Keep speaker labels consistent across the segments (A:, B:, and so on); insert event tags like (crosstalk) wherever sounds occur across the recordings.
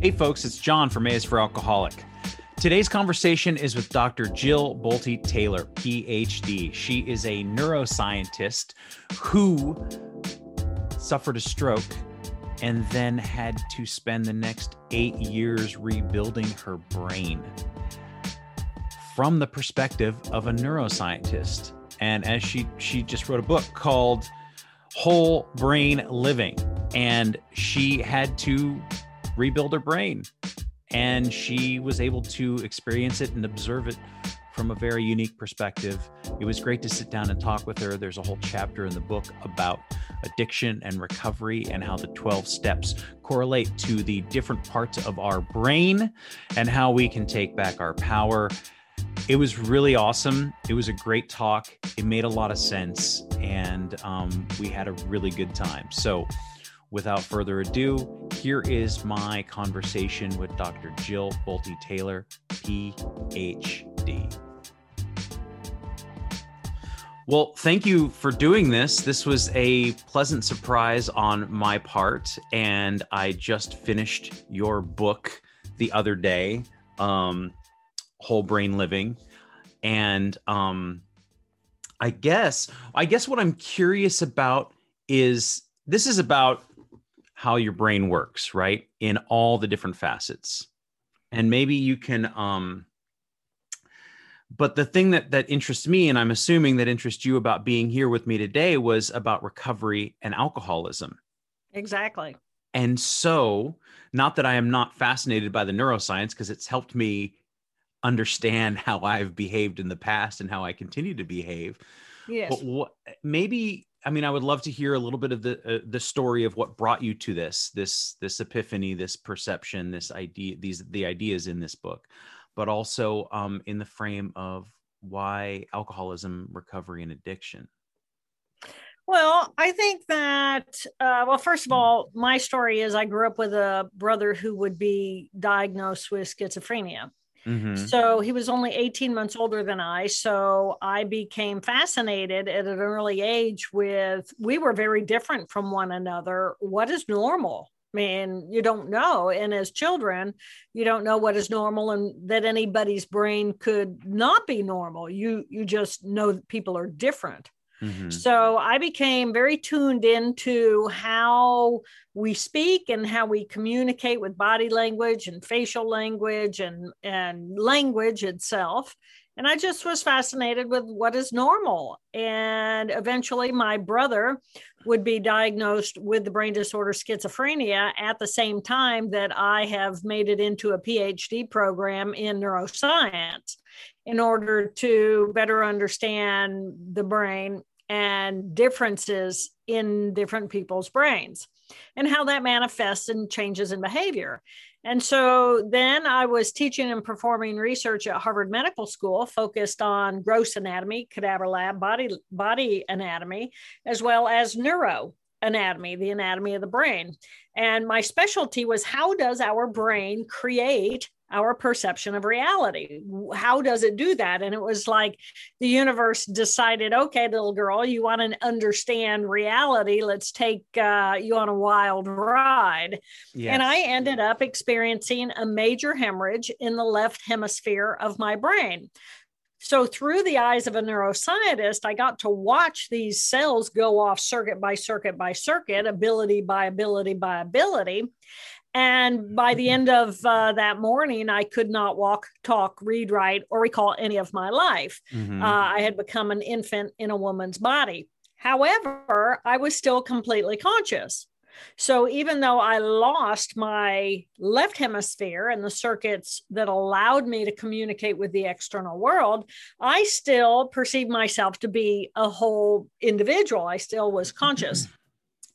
A: Hey, folks, it's John from A is for Alcoholic. Today's conversation is with Dr. Jill Bolte Taylor, PhD. She is a neuroscientist who suffered a stroke and then had to spend the next eight years rebuilding her brain from the perspective of a neuroscientist. And as she she just wrote a book called Whole Brain Living, and she had to rebuild her brain and she was able to experience it and observe it from a very unique perspective. It was great to sit down and talk with her. There's a whole chapter in the book about addiction and recovery and how the 12 steps correlate to the different parts of our brain and how we can take back our power. It was really awesome. It was a great talk. It made a lot of sense, and um, we had a really good time. So, Without further ado, here is my conversation with Dr. Jill Bolte Taylor, PhD. Well, thank you for doing this. This was a pleasant surprise on my part, and I just finished your book the other day, um, Whole Brain Living, and um, I guess I guess what I'm curious about is this is about how your brain works, right? In all the different facets. And maybe you can um but the thing that that interests me and I'm assuming that interests you about being here with me today was about recovery and alcoholism.
B: Exactly.
A: And so, not that I am not fascinated by the neuroscience because it's helped me understand (laughs) how I've behaved in the past and how I continue to behave.
B: Yes.
A: But what, maybe I mean, I would love to hear a little bit of the uh, the story of what brought you to this this this epiphany, this perception, this idea, these the ideas in this book, but also um, in the frame of why alcoholism, recovery, and addiction.
B: Well, I think that, uh, well, first of all, my story is I grew up with a brother who would be diagnosed with schizophrenia. Mm-hmm. So he was only 18 months older than I. So I became fascinated at an early age with, we were very different from one another. What is normal? I mean, you don't know. And as children, you don't know what is normal and that anybody's brain could not be normal. You you just know that people are different. Mm-hmm. So I became very tuned into how we speak and how we communicate with body language and facial language and, and language itself. And I just was fascinated with what is normal. And eventually, my brother would be diagnosed with the brain disorder schizophrenia at the same time that I have made it into a PhD program in neuroscience in order to better understand the brain and differences in different people's brains and how that manifests and changes in behavior. And so then I was teaching and performing research at Harvard Medical School focused on gross anatomy, cadaver lab, body, body anatomy, as well as neuro anatomy, the anatomy of the brain. And my specialty was how does our brain create our perception of reality. How does it do that? And it was like the universe decided, okay, little girl, you want to understand reality. Let's take uh, you on a wild ride. Yes. And I ended up experiencing a major hemorrhage in the left hemisphere of my brain. So, through the eyes of a neuroscientist, I got to watch these cells go off circuit by circuit by circuit, ability by ability by ability. And by the end of uh, that morning, I could not walk, talk, read, write, or recall any of my life. Mm-hmm. Uh, I had become an infant in a woman's body. However, I was still completely conscious. So even though I lost my left hemisphere and the circuits that allowed me to communicate with the external world, I still perceived myself to be a whole individual. I still was conscious. (clears throat)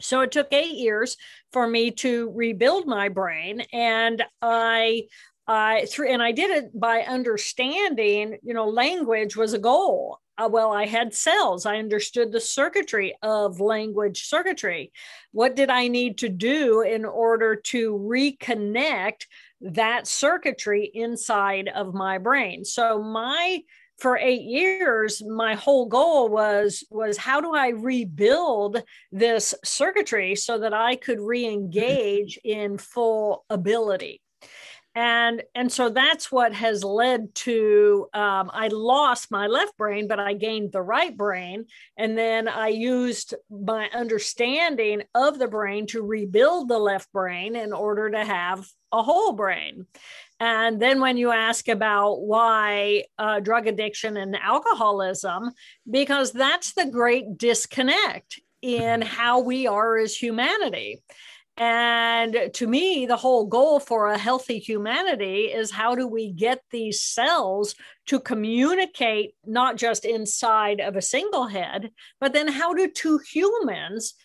B: So it took eight years for me to rebuild my brain. And I, I through, and I did it by understanding, you know, language was a goal. Uh, well, I had cells. I understood the circuitry of language circuitry. What did I need to do in order to reconnect that circuitry inside of my brain? So my for eight years my whole goal was was how do i rebuild this circuitry so that i could re-engage (laughs) in full ability? And and so that's what has led to um, i lost my left brain but i gained the right brain. And then i used my understanding of the brain to rebuild the left brain in order to have a whole brain and then when you ask about why uh, drug addiction and alcoholism because that's the great disconnect in how we are as humanity. And to me, the whole goal for a healthy humanity is how do we get these cells to communicate not just inside of a single head, but then how do two humans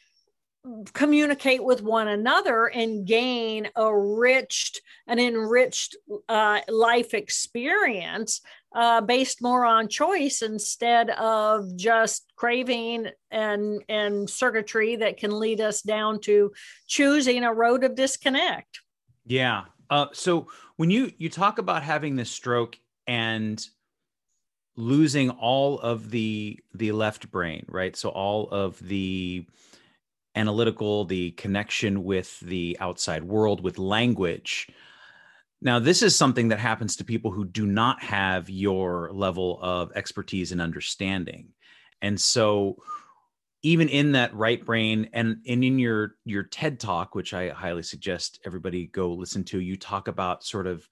B: communicate with one another and gain a rich an enriched uh, life experience uh, based more on choice instead of just craving and and circuitry that can lead us down to choosing a road of disconnect.
A: Yeah. Uh, so when you you talk about having this stroke and losing all of the the left brain right? So all of the analytical the connection with the outside world with language now, this is something that happens to people who do not have your level of expertise and understanding. And so, even in that right brain and, and in your your TED talk, which I highly suggest everybody go listen to, you talk about sort of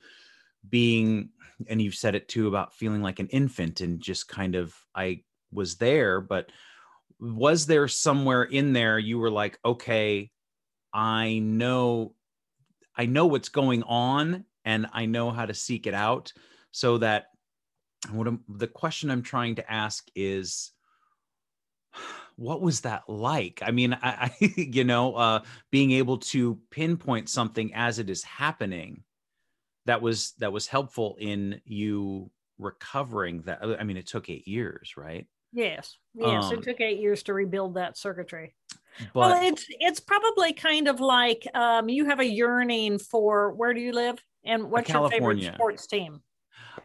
A: being, and you've said it too about feeling like an infant and just kind of I was there, but was there somewhere in there you were like, okay, I know I know what's going on and I know how to seek it out so that what I'm, the question I'm trying to ask is what was that like? I mean i, I (laughs) you know uh being able to pinpoint something as it is happening that was that was helpful in you recovering that i mean it took eight years right
B: yes yes um, it took eight years to rebuild that circuitry but, well it's it's probably kind of like um you have a yearning for where do you live and what's your favorite sports team?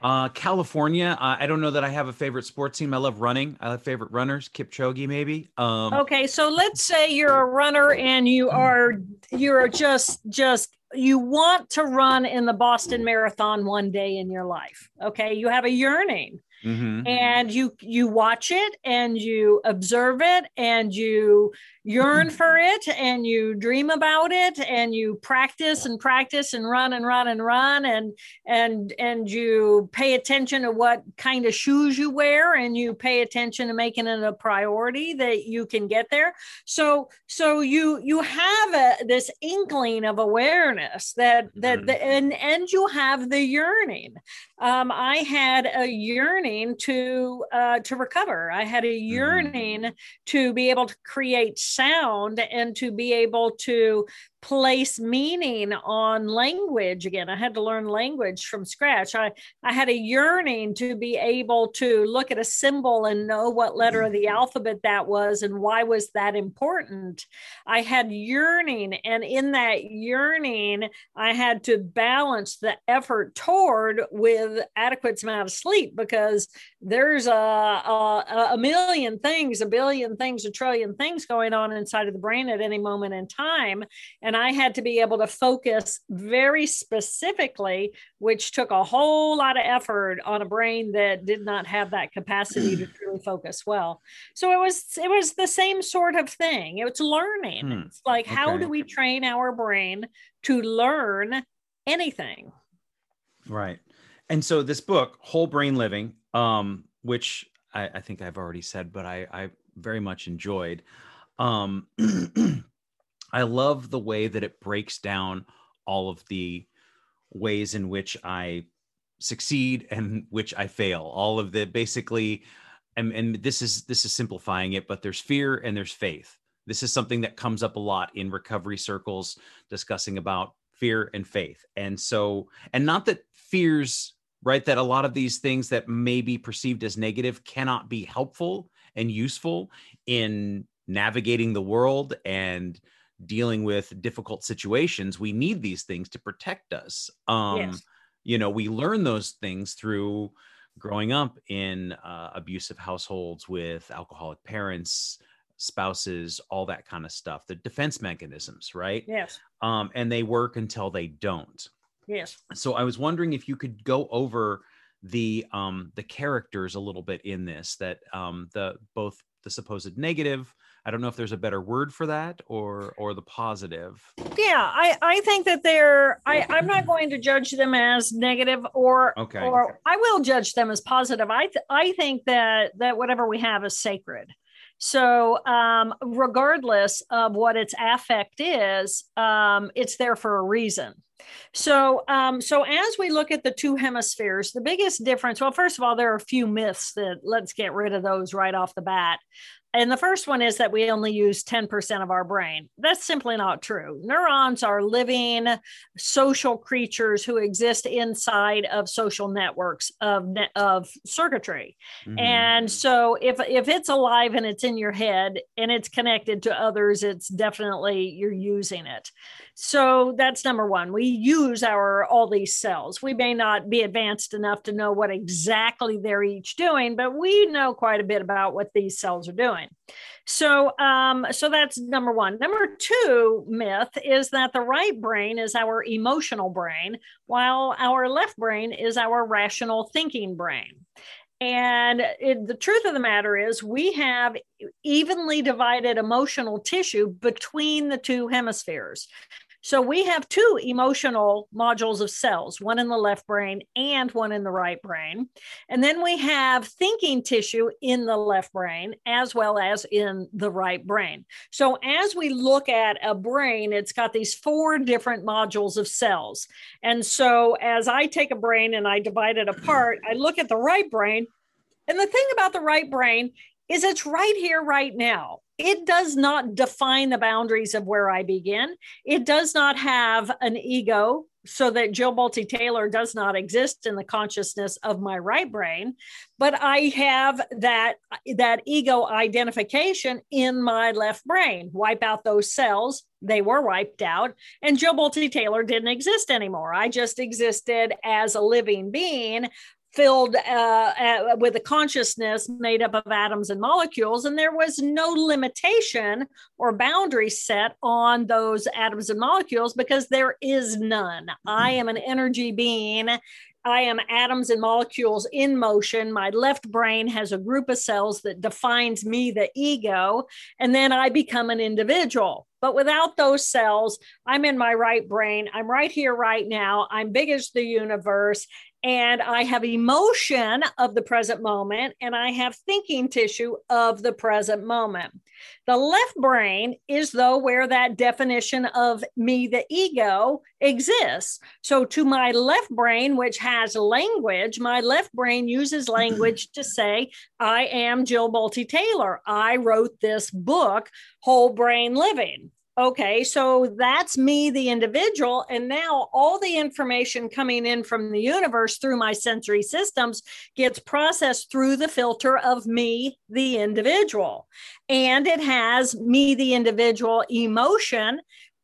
A: Uh, California. Uh, I don't know that I have a favorite sports team. I love running. I have favorite runners. Kipchoge, maybe. Um,
B: okay, so let's say you're a runner and you are you're just just you want to run in the Boston Marathon one day in your life. Okay, you have a yearning mm-hmm. and you you watch it and you observe it and you yearn for it and you dream about it and you practice and practice and run and run and run and and and you pay attention to what kind of shoes you wear and you pay attention to making it a priority that you can get there so so you you have a, this inkling of awareness that that mm-hmm. the, and and you have the yearning um, i had a yearning to uh, to recover i had a mm-hmm. yearning mm-hmm. to be able to create sound and to be able to place meaning on language again. I had to learn language from scratch. I i had a yearning to be able to look at a symbol and know what letter of the mm-hmm. alphabet that was and why was that important. I had yearning and in that yearning i had to balance the effort toward with adequate amount of sleep because there's a, a, a million things a billion things a trillion things going on inside of the brain at any moment in time. And and I had to be able to focus very specifically, which took a whole lot of effort on a brain that did not have that capacity to truly focus well. So it was it was the same sort of thing. It was learning. Hmm. It's like okay. how do we train our brain to learn anything?
A: Right. And so this book, Whole Brain Living, um, which I, I think I've already said, but I, I very much enjoyed. Um, (clears throat) I love the way that it breaks down all of the ways in which I succeed and which I fail. All of the basically, and, and this is this is simplifying it, but there's fear and there's faith. This is something that comes up a lot in recovery circles discussing about fear and faith. And so, and not that fears, right, that a lot of these things that may be perceived as negative cannot be helpful and useful in navigating the world and dealing with difficult situations we need these things to protect us um yes. you know we learn those things through growing up in uh, abusive households with alcoholic parents spouses all that kind of stuff the defense mechanisms right
B: yes
A: um and they work until they don't
B: Yes.
A: So I was wondering if you could go over the um the characters a little bit in this that um the both the supposed negative i don't know if there's a better word for that or or the positive
B: yeah i i think that they're i i'm not going to judge them as negative or
A: okay
B: or i will judge them as positive i th- i think that that whatever we have is sacred so, um, regardless of what its affect is, um, it's there for a reason. So, um, so as we look at the two hemispheres, the biggest difference. Well, first of all, there are a few myths that let's get rid of those right off the bat. And the first one is that we only use 10% of our brain. That's simply not true. Neurons are living social creatures who exist inside of social networks of, of circuitry. Mm-hmm. And so if, if it's alive and it's in your head and it's connected to others, it's definitely you're using it. So that's number one. We use our all these cells. We may not be advanced enough to know what exactly they're each doing, but we know quite a bit about what these cells are doing. So, um, so that's number one. Number two myth is that the right brain is our emotional brain, while our left brain is our rational thinking brain. And it, the truth of the matter is, we have evenly divided emotional tissue between the two hemispheres. So we have two emotional modules of cells, one in the left brain and one in the right brain. And then we have thinking tissue in the left brain as well as in the right brain. So as we look at a brain, it's got these four different modules of cells. And so as I take a brain and I divide it apart, I look at the right brain. And the thing about the right brain is it's right here, right now it does not define the boundaries of where I begin. It does not have an ego so that Jill Bolte Taylor does not exist in the consciousness of my right brain, but I have that that ego identification in my left brain. Wipe out those cells, they were wiped out, and Jill Bolte Taylor didn't exist anymore. I just existed as a living being filled uh, uh, with a consciousness made up of atoms and molecules, and there was no limitation or boundary set on those atoms and molecules because there is none. I am an energy being. I am atoms and molecules in motion. My left brain has a group of cells that defines me, the ego, and then I become an individual. But without those cells, I'm in my right brain. I'm right here, right now. I'm big as the universe and I have emotion of the present moment, and I have thinking tissue of the present moment. The left brain is, though, where that definition of me, the ego, exists. So, to my left brain, which has language, my left brain uses (clears throat) language to say, I am Jill Bolte Taylor. I wrote this book, Whole Brain Living. Okay, so that's me, the individual. And now all the information coming in from the universe through my sensory systems gets processed through the filter of me, the individual. And it has me, the individual emotion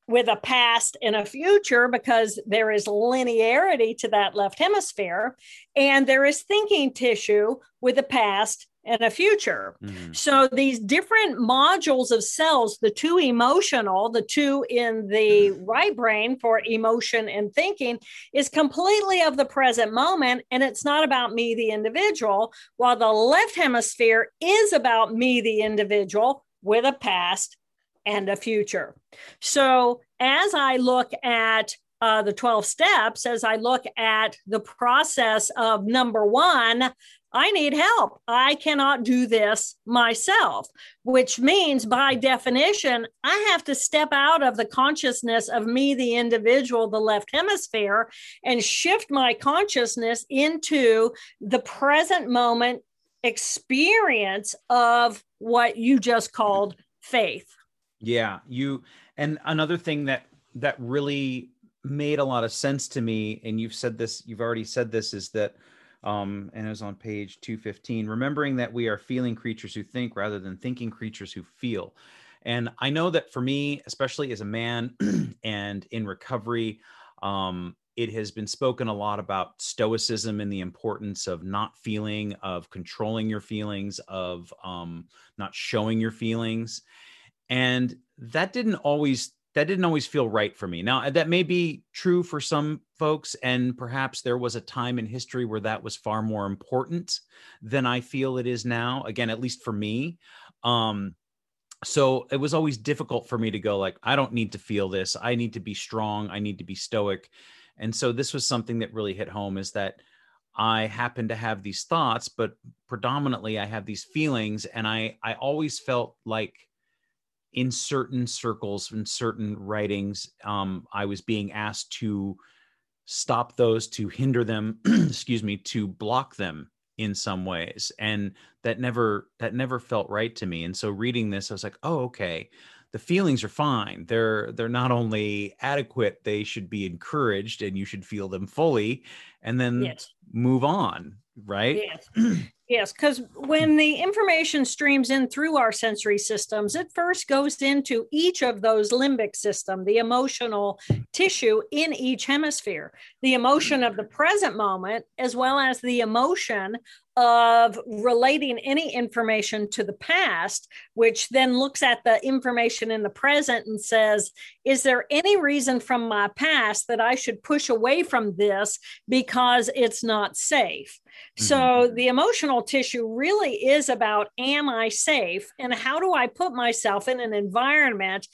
B: with a past and a future because there is linearity to that left hemisphere. And there is thinking tissue with a past and a future. Mm-hmm. So these different modules of cells, the two emotional, the two in the mm-hmm. right brain for emotion and thinking, is completely of the present moment. And it's not about me, the individual, while the left hemisphere is about me, the individual, with a past and a future. So as I look at uh, the 12 steps, as I look at the process of number one, I need help. I cannot do this myself, which means by definition, I have to step out of the consciousness of me, the individual, the left hemisphere, and shift my consciousness into the present moment experience of what you just called faith.
A: Yeah, you and another thing that that really made a lot of sense to me and you've said this you've already said this is that um, and it was on page 215 remembering that we are feeling creatures who think rather than thinking creatures who feel. And i know that for me especially as a man (clears throat) and in recovery um, it has been spoken a lot about stoicism and the importance of not feeling of controlling your feelings of um, not showing your feelings. And that didn't always that didn't always feel right for me. Now, that may be true for some folks, and perhaps there was a time in history where that was far more important than I feel it is now. Again, at least for me. Um, so it was always difficult for me to go like, I don't need to feel this. I need to be strong. I need to be stoic. And so this was something that really hit home is that I happen to have these thoughts, but predominantly I have these feelings, and I I always felt like in certain circles in certain writings um, i was being asked to stop those to hinder them (clears throat) excuse me to block them in some ways. And that never that never felt right to me. And so reading this i was like oh okay. The feelings are fine. They're they're not only adequate they should be encouraged and you should feel them fully and then yes. move on right?
B: Yes (clears throat) Yes, because when the information streams in through our sensory systems, it first goes into each of those limbic system, the emotional tissue in each hemisphere, the emotion of the present moment, as well as the emotion of relating any information to the past, which then looks at the information in the present and says, Is there any reason from my past that I should push away from this because it's not safe? Mm-hmm. So the emotional tissue really is about Am I safe? And how do I put myself in an environment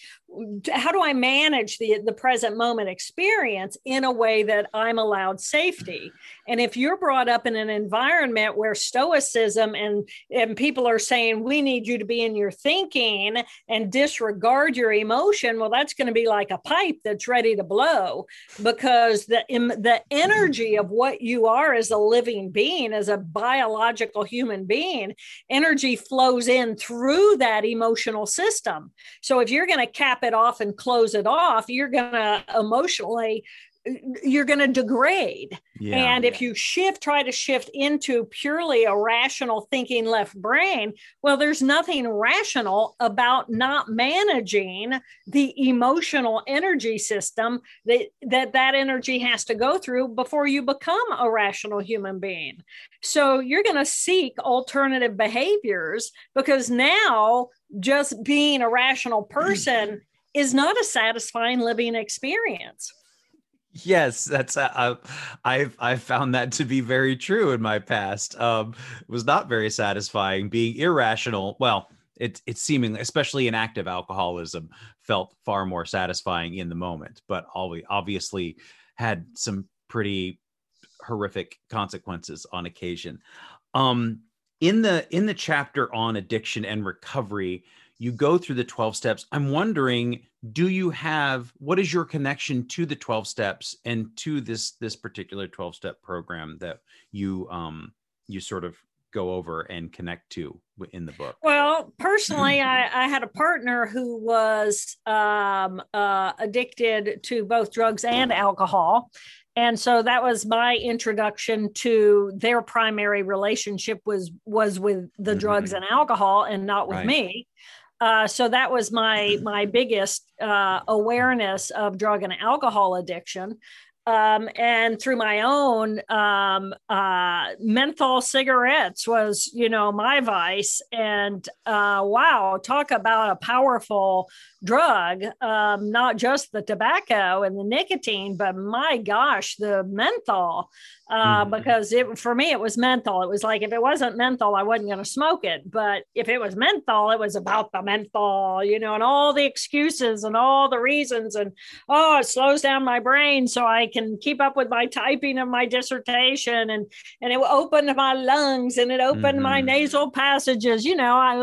B: how do I manage the the present moment experience in a way that I'm allowed safety? And if you're brought up in an environment where stoicism and and people are saying we need you to be in your thinking and disregard your emotion, well, that's going to be like a pipe that's ready to blow because the the energy of what you are as a living being, as a biological human being, energy flows in through that emotional system. So if you're going to cap it off and close it off, you're going to emotionally you're going to degrade. Yeah. And if you shift, try to shift into purely a rational thinking left brain, well, there's nothing rational about not managing the emotional energy system that that, that energy has to go through before you become a rational human being. So you're going to seek alternative behaviors because now just being a rational (clears throat) person is not a satisfying living experience.
A: Yes, that's uh, I've I've found that to be very true in my past. Um, was not very satisfying being irrational. Well, it it's seeming, especially in active alcoholism, felt far more satisfying in the moment, but always obviously had some pretty horrific consequences on occasion. Um, in the in the chapter on addiction and recovery, you go through the 12 steps i'm wondering do you have what is your connection to the 12 steps and to this this particular 12 step program that you um you sort of go over and connect to in the book
B: well personally I, I had a partner who was um, uh, addicted to both drugs and alcohol and so that was my introduction to their primary relationship was was with the mm-hmm. drugs and alcohol and not with right. me uh, so that was my my biggest uh, awareness of drug and alcohol addiction um, and through my own um, uh, menthol cigarettes was you know my vice. And uh, wow talk about a powerful drug. Um, not just the tobacco and the nicotine but my gosh the menthol. Uh, mm-hmm. because it for me it was menthol. It was like if it wasn't menthol i wasn't going to smoke it. But if it was menthol it was about the menthol you know and all the excuses and all the reasons. And oh it slows down my brain. So i can keep up with my typing of my dissertation and and it opened my lungs and it opened mm-hmm. my nasal passages. You know i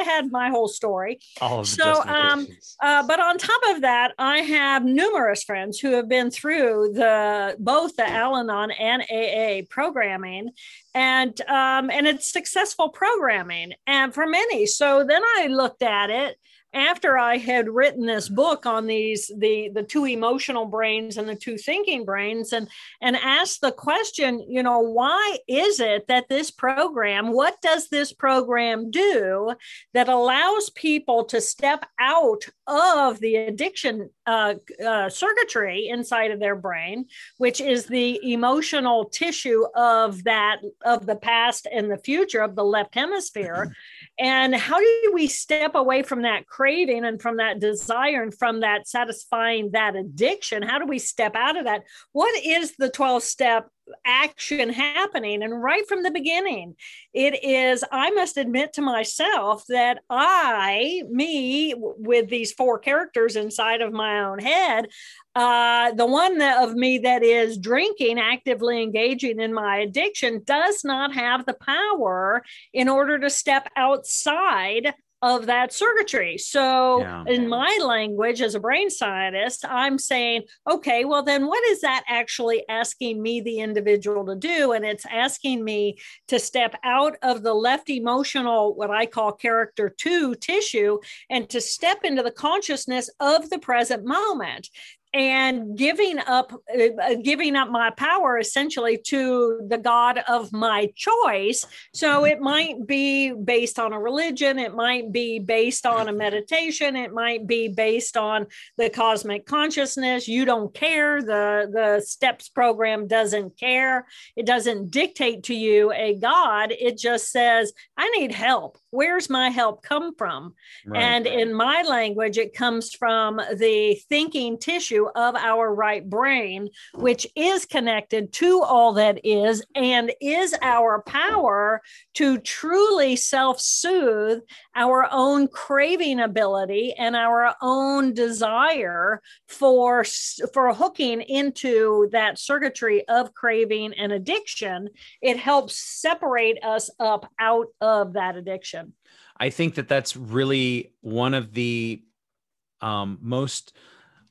B: i had my whole story.
A: All so um
B: uh, but on top of that i have numerous friends who have been through the both the al-anon and aa programming and um and it's successful programming and for many. So then i looked at it after I had written this book on these the the two emotional brains and the two thinking brains and and asked the question, you know, why is it that this program, what does this program do that allows people to step out of the addiction uh, uh, circuitry inside of their brain, which is the emotional tissue of that of the past and the future of the left hemisphere (laughs) And how do we step away from that craving and from that desire and from that satisfying that addiction? How do we step out of that? What is the 12 step action happening. And right from the beginning, it is, I must admit to myself that I, me, with these four characters inside of my own head, uh, the one that, of me that is drinking, actively engaging in my addiction, does not have the power in order to step outside of that circuitry. So, yeah. in my language as a brain scientist, I'm saying, okay, well, then what is that actually asking me, the individual, to do? And it's asking me to step out of the left emotional, what I call character two tissue, and to step into the consciousness of the present moment and giving up uh, giving up my power essentially to the god of my choice. So it might be based on a religion it might be based on a meditation it might be based on the cosmic consciousness. You don't care the the steps program doesn't care it doesn't dictate to you a god it just says i need help. Where's my help come from? Right. and in my language it comes from the thinking tissue of our right brain which is connected to all that is and is our power to truly self-soothe our own craving ability and our own desire for for hooking into that circuitry of craving and addiction. It helps separate us up out of that addiction.
A: I think that that's really one of the um, most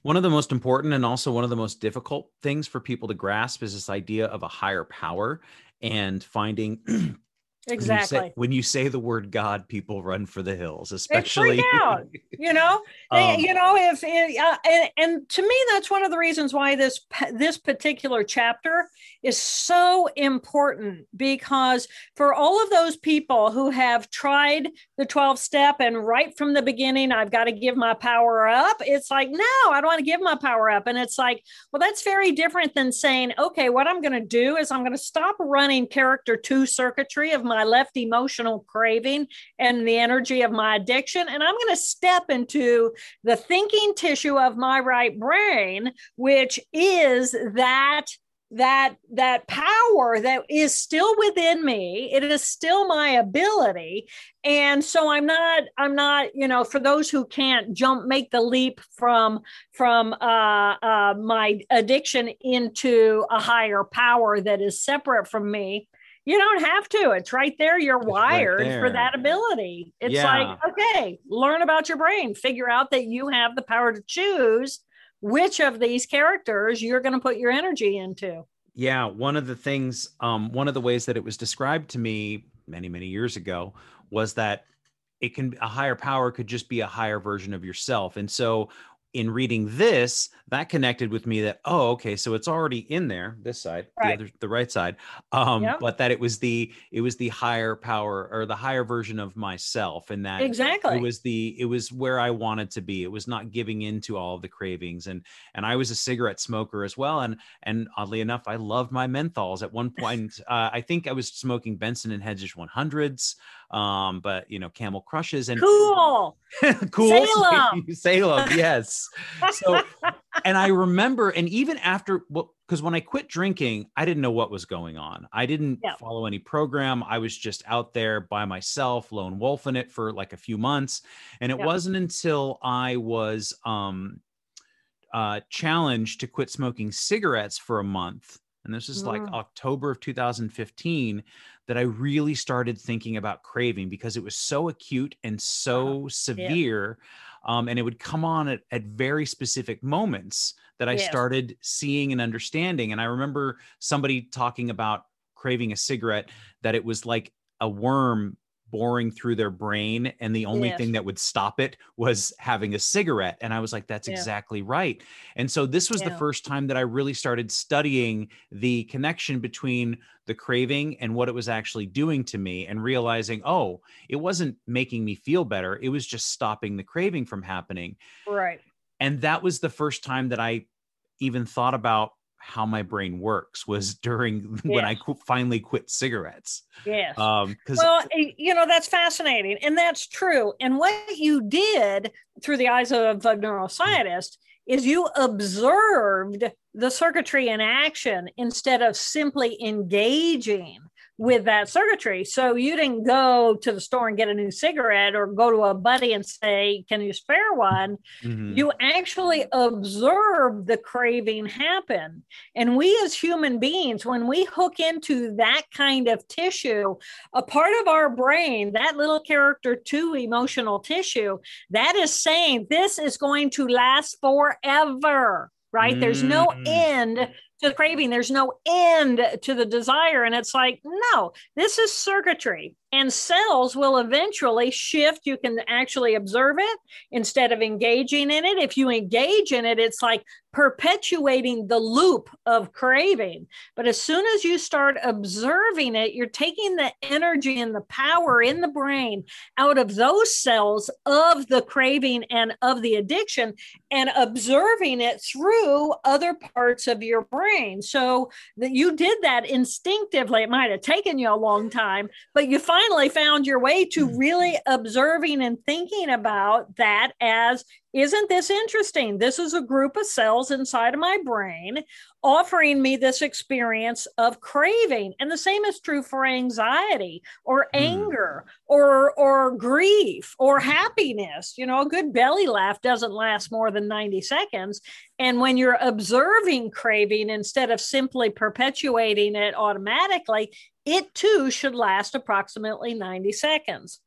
A: one of the most important and also one of the most difficult things for people to grasp is this idea of a higher power and finding (clears throat)
B: Exactly.
A: When you, say, when you say the word God, people run for the hills, especially.
B: out, (laughs) you know, um, you know, if uh, and, and to me, that's one of the reasons why this this particular chapter is so important because for all of those people who have tried the 12 step and right from the beginning, I've got to give my power up. It's like, no, I don't want to give my power up. And it's like, well, that's very different than saying, okay, what I'm going to do is I'm going to stop running character two circuitry of my left emotional craving and the energy of my addiction. And I'm going to step into the thinking tissue of my right brain, which is that that that power that is still within me it is still my ability and so i'm not i'm not you know for those who can't jump make the leap from from uh, uh, my addiction into a higher power that is separate from me you don't have to. It's right there. You're it's wired right there. for that ability. It's yeah. like, okay, learn about your brain, figure out that you have the power to choose which of these characters you're going to put your energy into.
A: Yeah. One of the things, um, one of the ways that it was described to me many, many years ago was that it can a higher power could just be a higher version of yourself. And so in reading this, that connected with me that oh, okay, so it's already in there, this side, right. the other, the right side, um, yep. but that it was the it was the higher power or the higher version of myself, and that
B: exactly
A: it was the it was where I wanted to be. It was not giving in to all of the cravings, and and I was a cigarette smoker as well, and and oddly enough, I loved my menthols. At one (laughs) point, uh, I think I was smoking Benson and Hedges 100s um, but you know, Camel Crushes and
B: Kool, (laughs)
A: Kool Salem, (laughs) Salem, yes. So, and I remember, and even after, well, because when I quit drinking, I didn't know what was going on. I didn't yeah. follow any program. I was just out there by myself, lone wolf in it for like a few months, and it yeah. wasn't until I was um, uh, challenged to quit smoking cigarettes for a month and this is like mm. October of 2015 that I really started thinking about craving because it was so acute and so severe. Yeah. Um, and it would come on at, at very specific moments that I yes. started seeing and understanding. And I remember somebody talking about craving a cigarette that it was like a worm boring through their brain and the only yes. thing that would stop it was having a cigarette and i was like that's yeah. exactly right and so this was yeah. the first time that i really started studying the connection between the craving and what it was actually doing to me and realizing oh it wasn't making me feel better it was just stopping the craving from happening
B: right
A: and that was the first time that i even thought about how my brain works was (laughs) during (laughs) when I qu- finally quit cigarettes.
B: Yes. Um, well, eh, you know, that's fascinating. And that's true. And what you did through the eyes of a neuroscientist is you observed the circuitry in action instead of simply engaging with that circuitry. So you didn't go to the store and get a new cigarette or go to a buddy and say, Can you spare one? Mm-hmm. You actually observe the craving happen. And we as human beings, when we hook into that kind of tissue, a part of our brain, that little character two emotional tissue, that is saying this is going to last forever right? There's no mm. end to the craving. There's no end to the desire. And it's like, no, this is circuitry and cells will eventually shift. You can actually observe it instead of engaging in it. If you engage in it, it's like perpetuating the loop of craving. But as soon as you start observing it, you're taking the energy and the power in the brain out of those cells of the craving and of the addiction and observing it through other parts of your brain. So that you did that instinctively. It might have taken you a long time, but you find finally found your way to hmm. really observing and thinking about that as isn't this interesting? This is a group of cells inside of my brain offering me this experience of craving. And the same is true for anxiety or hmm. anger or or grief or happiness. You know, a good belly laugh doesn't last more than 90 seconds. And when you're observing craving instead of simply perpetuating it automatically, it too should last approximately 90 seconds.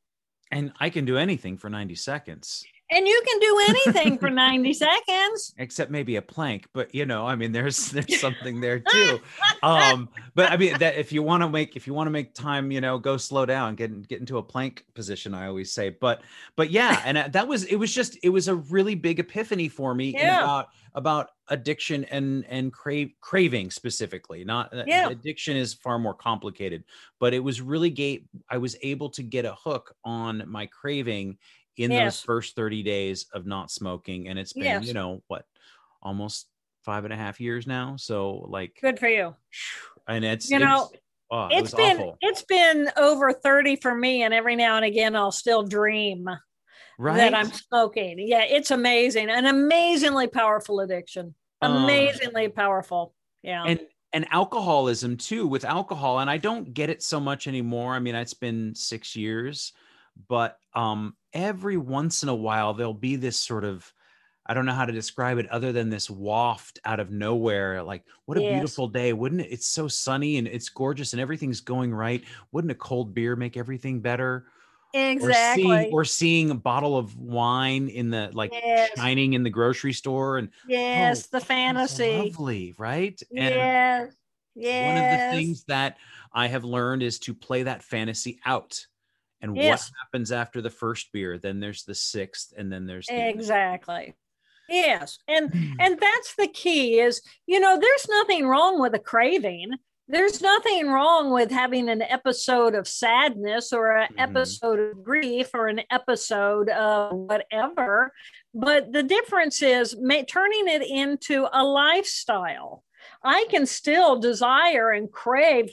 A: And I can do anything for 90 seconds
B: and you can do (laughs) anything for 90 seconds
A: except maybe a plank but you know i mean there's (laughs) there's something there (laughs) too um but i mean that if you want to make if you want to make time you know go slow down get get into a plank position i always say but but yeah and uh, that was it was just it was a really big epiphany for me yeah. about about addiction and and crave craving specifically not uh, yeah. addiction is far more complicated but it was really gate i was able to get a hook on my craving in yes. those first 30 days of not smoking and it's been yes. you know what almost five and a half years now so like
B: good for you
A: and it's
B: you know oh, it it's been awful. it's been over 30 for me and every now and again i'll still dream right. that i'm smoking yeah it's amazing an amazingly powerful addiction amazingly um, powerful yeah
A: and and alcoholism too with alcohol and i don't get it so much anymore i mean it's been six years but um, every once in a while there'll be this sort of I don't know how to describe it other than this waft out of nowhere. Like, what a yes. beautiful day. Wouldn't it? It's so sunny and it's gorgeous and everything's going right. Wouldn't a cold beer make everything better?
B: Exactly.
A: Or seeing, or seeing a bottle of wine in the like yes. shining in the grocery store and
B: yes, oh, the fantasy.
A: Lovely, right?
B: And yes. Yes.
A: One of the things that I have learned is to play that fantasy out and yes. what happens after the first beer then there's the sixth and then there's the
B: exactly. Yes and and that's the key is you know there's nothing wrong with a craving. There's nothing wrong with having an episode of sadness or an mm-hmm. episode of grief or an episode of whatever but the difference is ma- turning it into a lifestyle. I can still desire and crave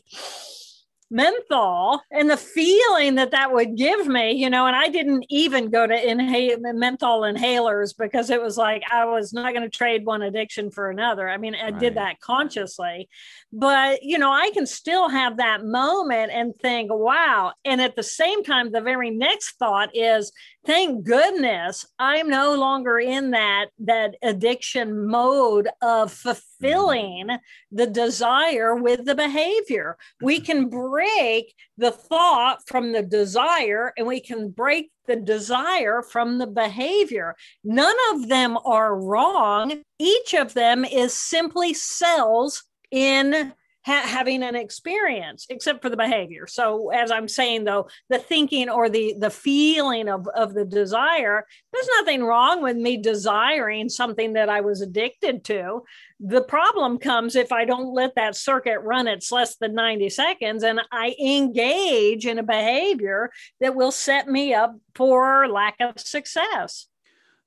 B: menthol and the feeling that that would give me, you know, and I didn't even go to inhale menthol inhalers because it was like I was not going to trade one addiction for another. I mean, I right. did that consciously, but you know, I can still have that moment and think, wow. And at the same time, the very next thought is, thank goodness I'm no longer in that that addiction mode of fulfilling the desire with the behavior. We mm-hmm. can break the thought from the desire and we can break the desire from the behavior. None of them are wrong. Each of them is simply cells in ha- having an experience except for the behavior. So as i'm saying though the thinking or the the feeling of of the desire there's nothing wrong with me desiring something that i was addicted to. The problem comes if i don't let that circuit run it's less than 90 seconds and i engage in a behavior that will set me up for lack of success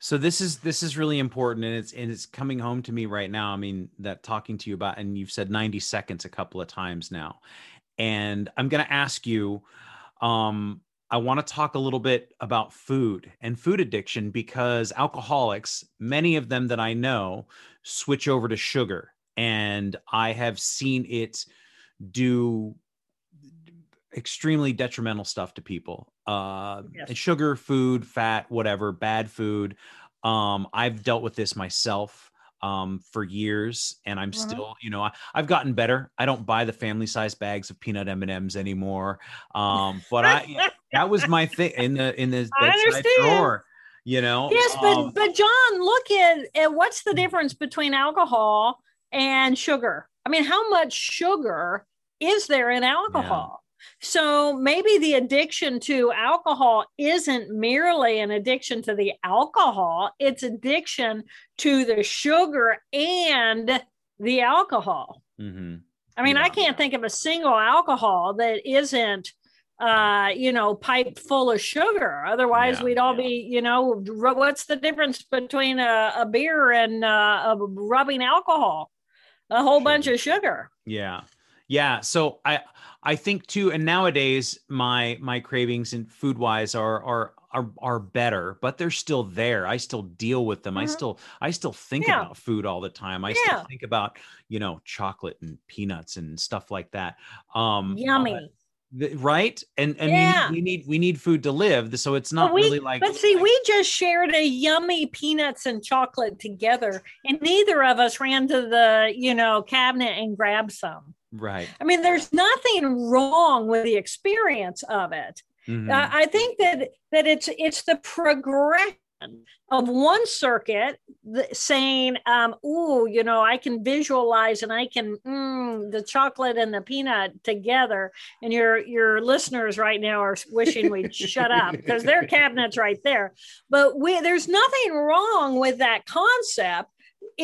A: so this is this is really important and it's and it's coming home to me right now. I mean that talking to you about and you've said 90 seconds a couple of times now. And i'm going to ask you um i want to talk a little bit about food and food addiction because alcoholics many of them that i know switch over to sugar. And i have seen it do extremely detrimental stuff to people. Uh yes. sugar food fat whatever bad food. Um i've dealt with this myself um for years and i'm mm-hmm. still you know I, have gotten better. I don't buy the family size bags of peanut m&ms anymore. Um (laughs) but i that was my thing in the in the bedside drawer you know?
B: Yes but um, but john look at, at what's the difference between alcohol and sugar? I mean how much sugar is there in alcohol so maybe the addiction to alcohol isn't merely an addiction to the alcohol, it's addiction to the sugar and the alcohol. Mm-hmm. I mean, yeah. I can't think of a single alcohol that isn't uh, you know, pipe full of sugar. Otherwise, yeah, we'd all yeah. be, you know, what's the difference between a, a beer and uh, a rubbing alcohol? A whole bunch of sugar.
A: Yeah. Yeah. So I I think too, and nowadays my my cravings and food wise are are are are better, but they're still there. I still deal with them. Mm-hmm. I still I still think yeah. about food all the time. I yeah. still think about you know chocolate and peanuts and stuff like that. Um,
B: Yummy.
A: right and and yeah. we, we, need we need food to live so it's not
B: we,
A: really like
B: but see we just shared a yummy peanuts and chocolate together and neither of us ran to the you know cabinet and grabbed some
A: Right.
B: I mean, there's nothing wrong with the experience of it. Mm-hmm. Uh, I think that that it's it's the progression of one circuit saying, um, "Ooh, you know, I can visualize and I can mm, the chocolate and the peanut together." And your your listeners right now are wishing we'd shut up because their (laughs) cabinet's right there. But we, there's nothing wrong with that concept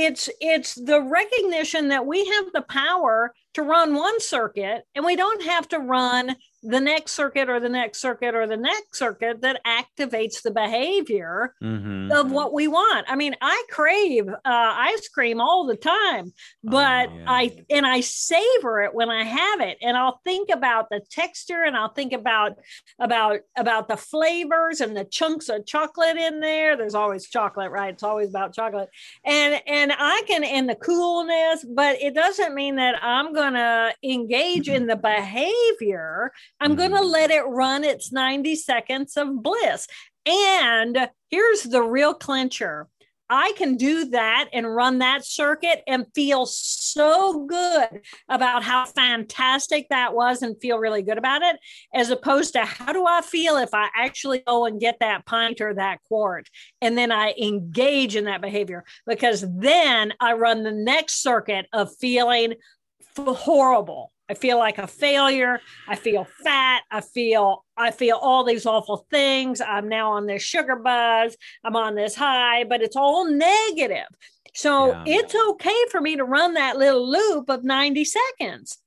B: it's it's the recognition that we have the power to run one circuit and we don't have to run the next circuit or the next circuit or the next circuit that activates the behavior mm-hmm. of what we want. I mean, I crave uh, ice cream all the time, but oh, yeah. I and I savor it when I have it, and I'll think about the texture, and I'll think about about about the flavors and the chunks of chocolate in there. There's always chocolate, right? It's always about chocolate, and and I can and the coolness, but it doesn't mean that I'm gonna engage in the behavior I'm going to mm-hmm. let it run its 90 seconds of bliss. And here's the real clincher I can do that and run that circuit and feel so good about how fantastic that was and feel really good about it, as opposed to how do I feel if I actually go and get that pint or that quart and then I engage in that behavior because then I run the next circuit of feeling horrible I feel like a failure. I feel fat. I feel I feel all these awful things. I'm now on this sugar buzz. I'm on this high, but it's all negative. So yeah. it's okay for me to run that little loop of 90 seconds.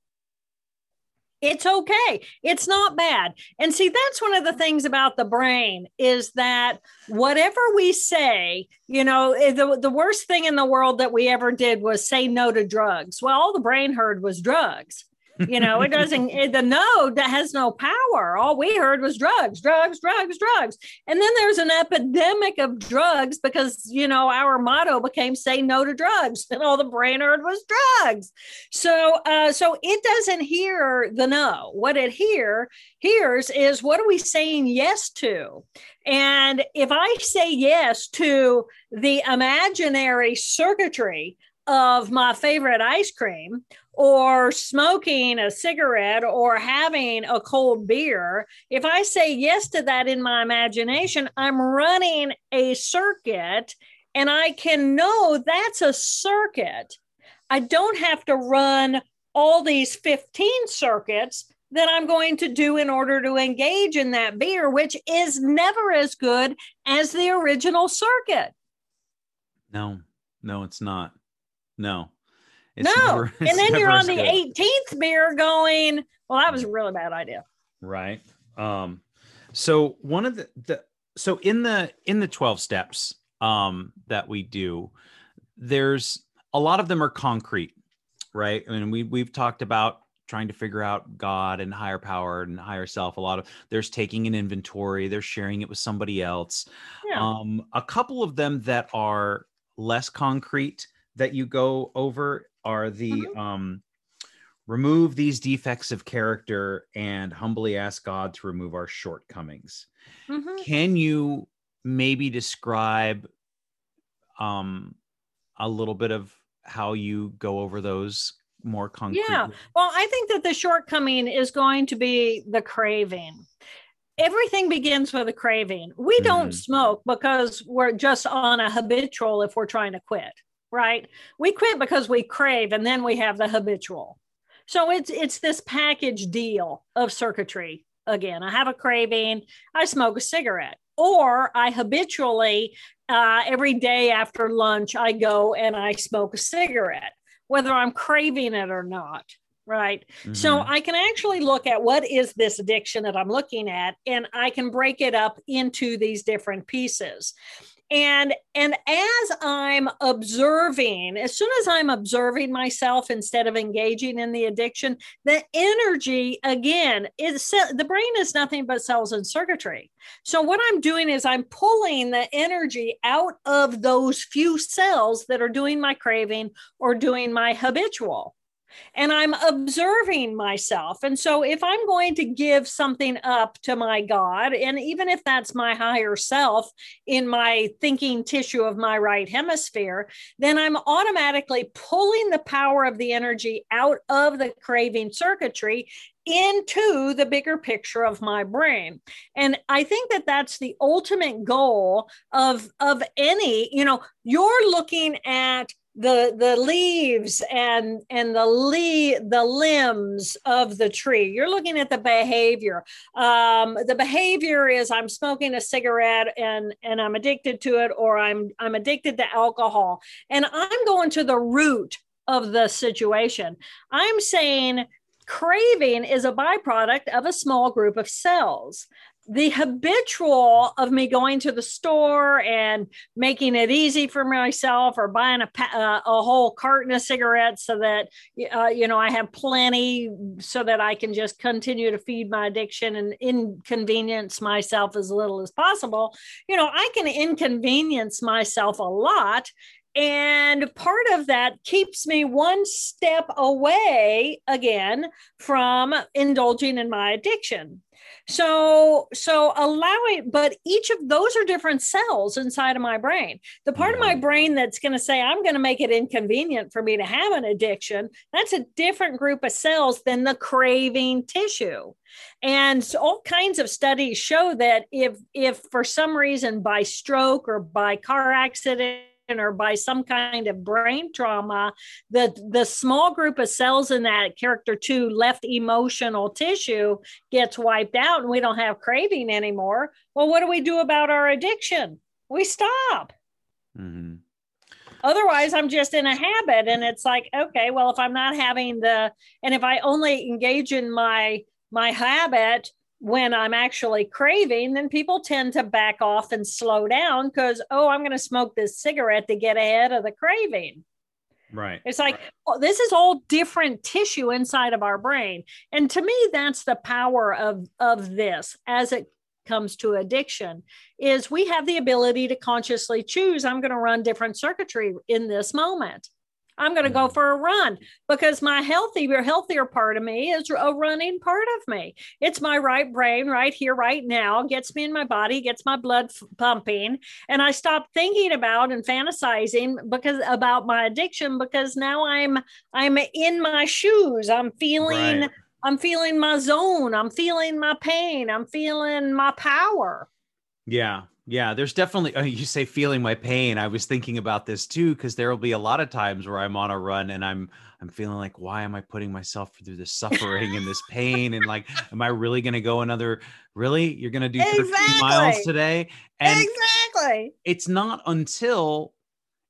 B: It's okay. It's not bad. And see, that's one of the things about the brain is that whatever we say, you know, eh, the, the worst thing in the world that we ever did was say no to drugs. Well, all the brain heard was drugs you know, it doesn't, it, the no that has no power. All we heard was drugs, drugs, drugs, drugs. And then there's an epidemic of drugs because, you know, our motto became say no to drugs. (laughs) And all the brain heard was drugs. So, uh, so it doesn't hear the no. What it hear hears is what are we saying yes to? And if I say yes to the imaginary circuitry of my favorite ice cream or smoking a cigarette or having a cold beer, if I say yes to that in my imagination, I'm running a circuit and I can know that's a circuit. I don't have to run all these 15 circuits that I'm going to do in order to engage in that beer, which is never as good as the original circuit.
A: No, no, it's not. No.
B: It's no. Never, and (laughs) then you're on the good. 18th beer going, well, that was a really bad idea.
A: Right. Um, so one of the, the so in the in the 12 steps, um, that we do, there's a lot of them are concrete, right? I mean, we we've talked about trying to figure out God and higher power and higher self. A lot of there's taking an inventory, they're sharing it with somebody else. Yeah. Um, a couple of them that are less concrete that you go over are the mm-hmm. um, remove these defects of character and humbly ask God to remove our shortcomings. Mm-hmm. Can you maybe describe um, a little bit of how you go over those more concrete?
B: Yeah. Well, I think that the shortcoming is going to be the craving. Everything begins with a craving. We mm-hmm. don't smoke because we're just on a habitual if we're trying to quit, right? We quit because we crave and then we have the habitual. So it's it's this package deal of circuitry. Again, I have a craving, I smoke a cigarette or I habitually uh, every day after lunch I go and I smoke a cigarette whether I'm craving it or not. Right. Mm-hmm. So I can actually look at what is this addiction that I'm looking at, and I can break it up into these different pieces and and as i'm observing as soon as i'm observing myself instead of engaging in the addiction the energy again is the brain is nothing but cells and circuitry. So what i'm doing is i'm pulling the energy out of those few cells that are doing my craving or doing my habitual and I'm observing myself. And so, if I'm going to give something up to my God, and even if that's my higher self in my thinking tissue of my right hemisphere, then I'm automatically pulling the power of the energy out of the craving circuitry into the bigger picture of my brain and i think that that's the ultimate goal of of any you know you're looking at the the leaves and and the le- the limbs of the tree. You're looking at the behavior. Um, the behavior is i'm smoking a cigarette and and i'm addicted to it or i'm i'm addicted to alcohol. And i'm going to the root of the situation. I'm saying craving is a byproduct of a small group of cells the habitual of me going to the store and making it easy for myself or buying a, uh, a whole carton of cigarettes so that uh, you know i have plenty so that i can just continue to feed my addiction and inconvenience myself as little as possible. You know i can inconvenience myself a lot and part of that keeps me one step away again from indulging in my addiction so so allowing but each of those are different cells inside of my brain. The part of my brain that's going to say i'm going to make it inconvenient for me to have an addiction that's a different group of cells than the craving tissue. And so all kinds of studies show that if if for some reason by stroke or by car accident or by some kind of brain trauma, the, the small group of cells in that character two left emotional tissue gets wiped out and we don't have craving anymore. Well, what do we do about our addiction? We stop. Mm-hmm. Otherwise, I'm just in a habit. And it's like, okay, well, if I'm not having the, and if I only engage in my, my habit when I'm actually craving, then people tend to back off and slow down because, oh, I'm going to smoke this cigarette to get ahead of the craving.
A: Right.
B: It's like,
A: right.
B: oh, this is all different tissue inside of our brain. And to me, that's the power of, of this as it comes to addiction is we have the ability to consciously choose i'm going to run different circuitry in this moment I'm going to go mm-hmm. for a run because my healthier, healthier part of me is a running part of me. It's my right brain right here, right now, gets me in my body, gets my blood pumping. And I stop thinking about and fantasizing because about my addiction because now I'm, I'm in my shoes. I'm feeling, right. I'm feeling my zone. I'm feeling my pain. I'm feeling my power.
A: Yeah. Yeah, there's definitely uh, you say feeling my pain. I was thinking about this too because there will be a lot of times where I'm on a run and I'm I'm feeling like why am I putting myself through this suffering and this (laughs) pain and like am I really going to go another really you're going to do 13 exactly. miles today?
B: And Exactly.
A: It's not until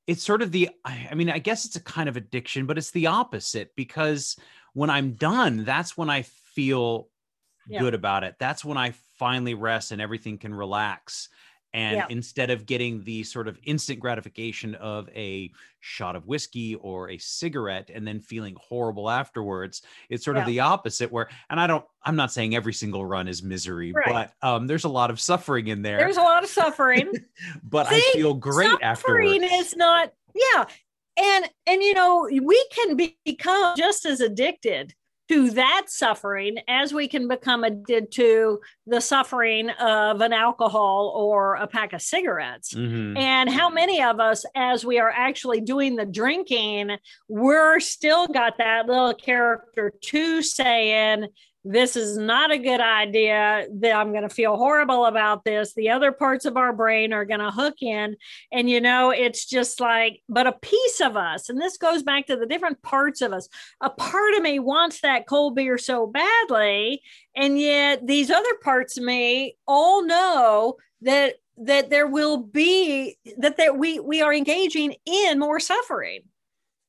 A: it's sort of the I mean I guess it's a kind of addiction but it's the opposite because when I'm done that's when I feel yeah. good about it. That's when I finally rest and everything can relax And yeah. instead of getting the sort of instant gratification of a shot of whiskey or a cigarette and then feeling horrible afterwards, it's sort yeah. of the opposite where, and I don't, I'm not saying every single run is misery, right. but um, there's a lot of suffering in there.
B: There's a lot of suffering. (laughs)
A: but See, I feel great suffering afterwards. Suffering
B: is not, yeah. And, and, you know, we can be, become just as addicted to that suffering as we can become addicted to the suffering of an alcohol or a pack of cigarettes. Mm-hmm. And how many of us, as we are actually doing the drinking, we're still got that little character two saying, this is not a good idea that i'm going to feel horrible about this. The other parts of our brain are going to hook in. And you know it's just like but a piece of us and this goes back to the different parts of us a part of me wants that cold beer so badly. And yet these other parts of me all know that that there will be that that we we are engaging in more suffering.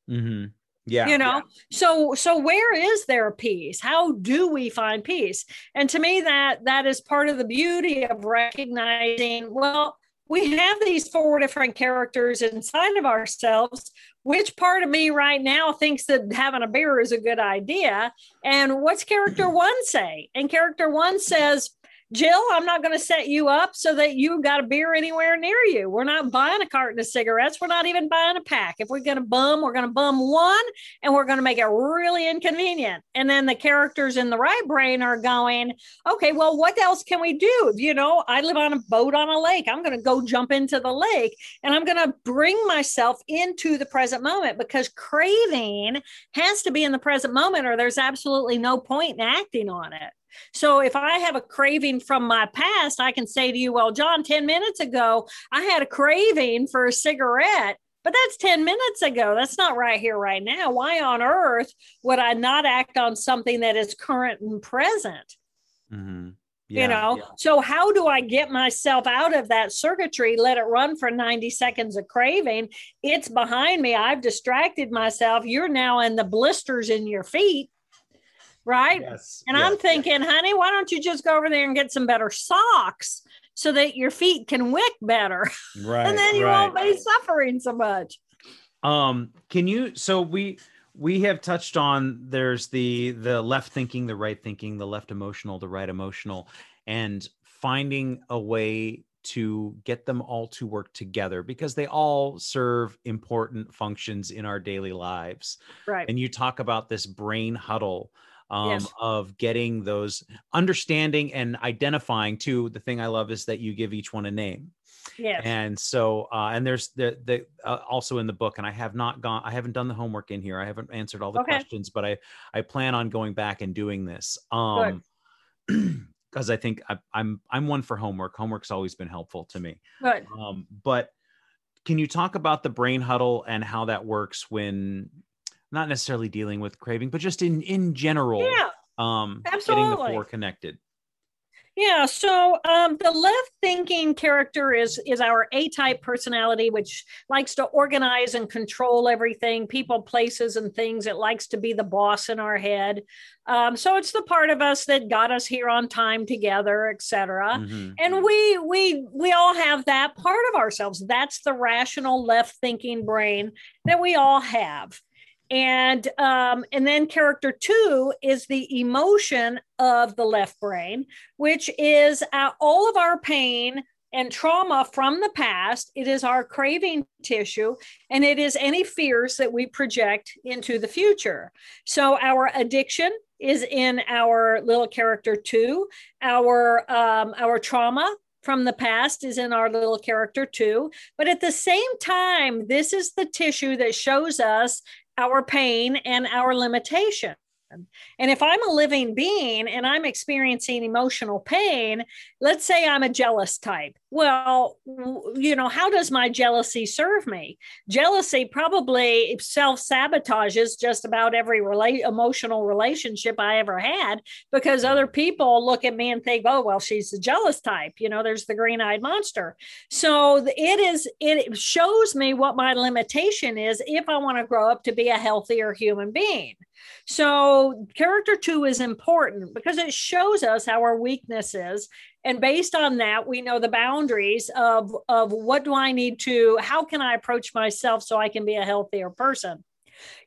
A: Mm-hmm yeah
B: you know?
A: yeah.
B: so so where is there peace? How do we find peace? And to me that that is part of the beauty of recognizing well we have these four different characters inside of ourselves which part of me right now thinks that having a beer is a good idea? And what's character (laughs) one say? And character one says Jill, I'm not going to set you up so that you've got a beer anywhere near you. We're not buying a carton of cigarettes. We're not even buying a pack. If we're going to bum, we're going to bum one and we're going to make it really inconvenient. And then the characters in the right brain are going, okay, well, what else can we do? You know, I live on a boat on a lake. I'm going to go jump into the lake and I'm going to bring myself into the present moment because craving has to be in the present moment or there's absolutely no point in acting on it. So if I have a craving from my past, I can say to you, well, John, 10 minutes ago, I had a craving for a cigarette. But that's 10 minutes ago. That's not right here, right now. Why on earth would I not act on something that is current and present? Mm-hmm. Yeah, you know yeah. so how do i get myself out of that circuitry let it run for 90 seconds of craving it's behind me i've distracted myself you're now in the blisters in your feet right? Yes, and yes, I'm thinking, honey, why don't you just go over there and get some better socks so that your feet can wick better? (laughs) Right. and then you right. won't be suffering so much.
A: Um, can you so we we have touched on there's the the left thinking, the right thinking, the left emotional, the right emotional, and finding a way to get them all to work together because they all serve important functions in our daily lives.
B: Right.
A: And you talk about this brain huddle um, yes. of getting those understanding and identifying too the thing i love is that you give each one a name
B: yeah
A: and so uh, and there's the the uh, also in the book and i have not gone i haven't done the homework in here i haven't answered all the okay. questions but i i plan on going back and doing this um (clears throat) because i think I, i'm i'm one for homework homework's always been helpful to me
B: Good.
A: um but can you talk about the brain huddle and how that works when not necessarily dealing with craving, but just in in general.
B: Yeah.
A: Um, Absolutely. getting the four connected.
B: Yeah, so um, the left thinking character is is our A type personality, which likes to organize and control everything, people, places, and things. It likes to be the boss in our head. Um, so it's the part of us that got us here on time together, etc. Mm-hmm. And we we we all have that part of ourselves. That's the rational left thinking brain that we all have and um, and then character two is the emotion of the left brain which is uh, all of our pain and trauma from the past. It is our craving tissue and it is any fears that we project into the future. So our addiction is in our little character two. Our um, our trauma from the past is in our little character two. But at the same time, this is the tissue that shows us our pain and our limitation. And if I'm a living being and I'm experiencing emotional pain, let's say I'm a jealous type. Well, you know, how does my jealousy serve me? Jealousy probably self sabotages just about every rela- emotional relationship I ever had because other people look at me and think, oh, well, she's the jealous type. You know, there's the green eyed monster. So it is, it shows me what my limitation is if I want to grow up to be a healthier human being. So, character two is important because it shows us how our weaknesses. And based on that, we know the boundaries of, of what do I need to, how can I approach myself so I can be a healthier person?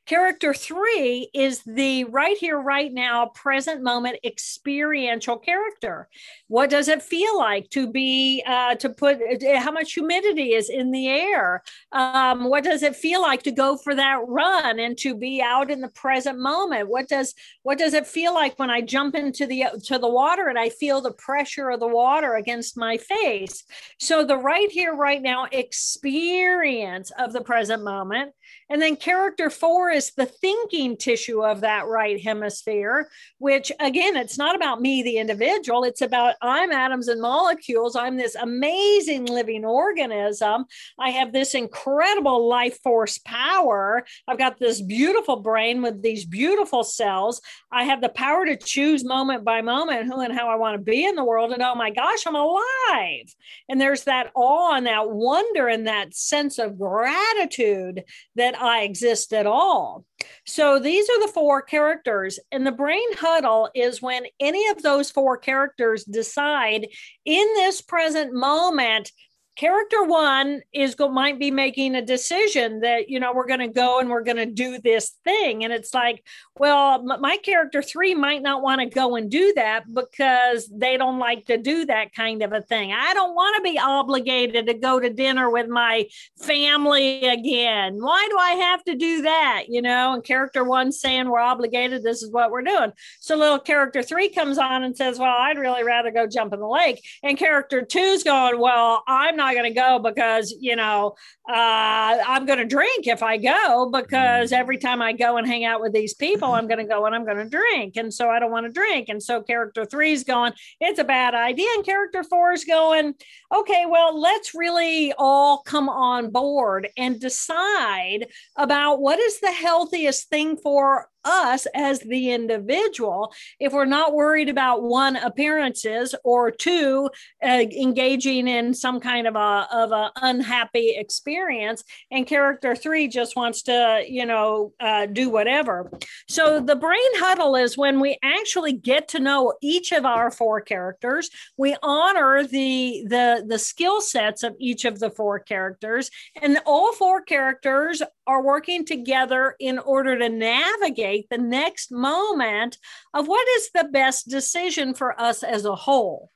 B: Character three is the right here, right now, present moment experiential character. What does it feel like to be, uh, to put, how much humidity is in the air? Um, what does it feel like to go for that run and to be out in the present moment? What does, what does it feel like when I jump into the, to the water and I feel the pressure of the water against my face? So the right here, right now experience of the present moment. And then character four is the thinking tissue of that right hemisphere, which again, it's not about me, the individual. It's about I'm atoms and molecules. I'm this amazing living organism. I have this incredible life force power. I've got this beautiful brain with these beautiful cells. I have the power to choose moment by moment who and how I want to be in the world. And oh my gosh, I'm alive. And there's that awe and that wonder and that sense of gratitude that I exist at all. So these are the four characters. And the brain huddle is when any of those four characters decide in this present moment character one is go might be making a decision that you know we're going to go and we're going to do this thing. And it's like well my character three might not want to go and do that because they don't like to do that kind of a thing. I don't want to be obligated to go to dinner with my family again. Why do i have to do that? You know and character one saying we're obligated this is what we're doing. So little character three comes on and says well i'd really rather go jump in the lake. And character two's going well i'm not not going to go because, you know, uh, I'm going to drink if I go because every time I go and hang out with these people, I'm going to go and I'm going to drink. And so I don't want to drink. And so character three is going, it's a bad idea. And character four is going, okay, well, let's really all come on board and decide about what is the healthiest thing for us as the individual if we're not worried about one appearances or two uh, engaging in some kind of a of a unhappy experience and character three just wants to you know uh, do whatever. So the brain huddle is when we actually get to know each of our four characters. We honor the the the skill sets of each of the four characters and all four characters are working together in order to navigate the next moment of what is the best decision for us as a whole.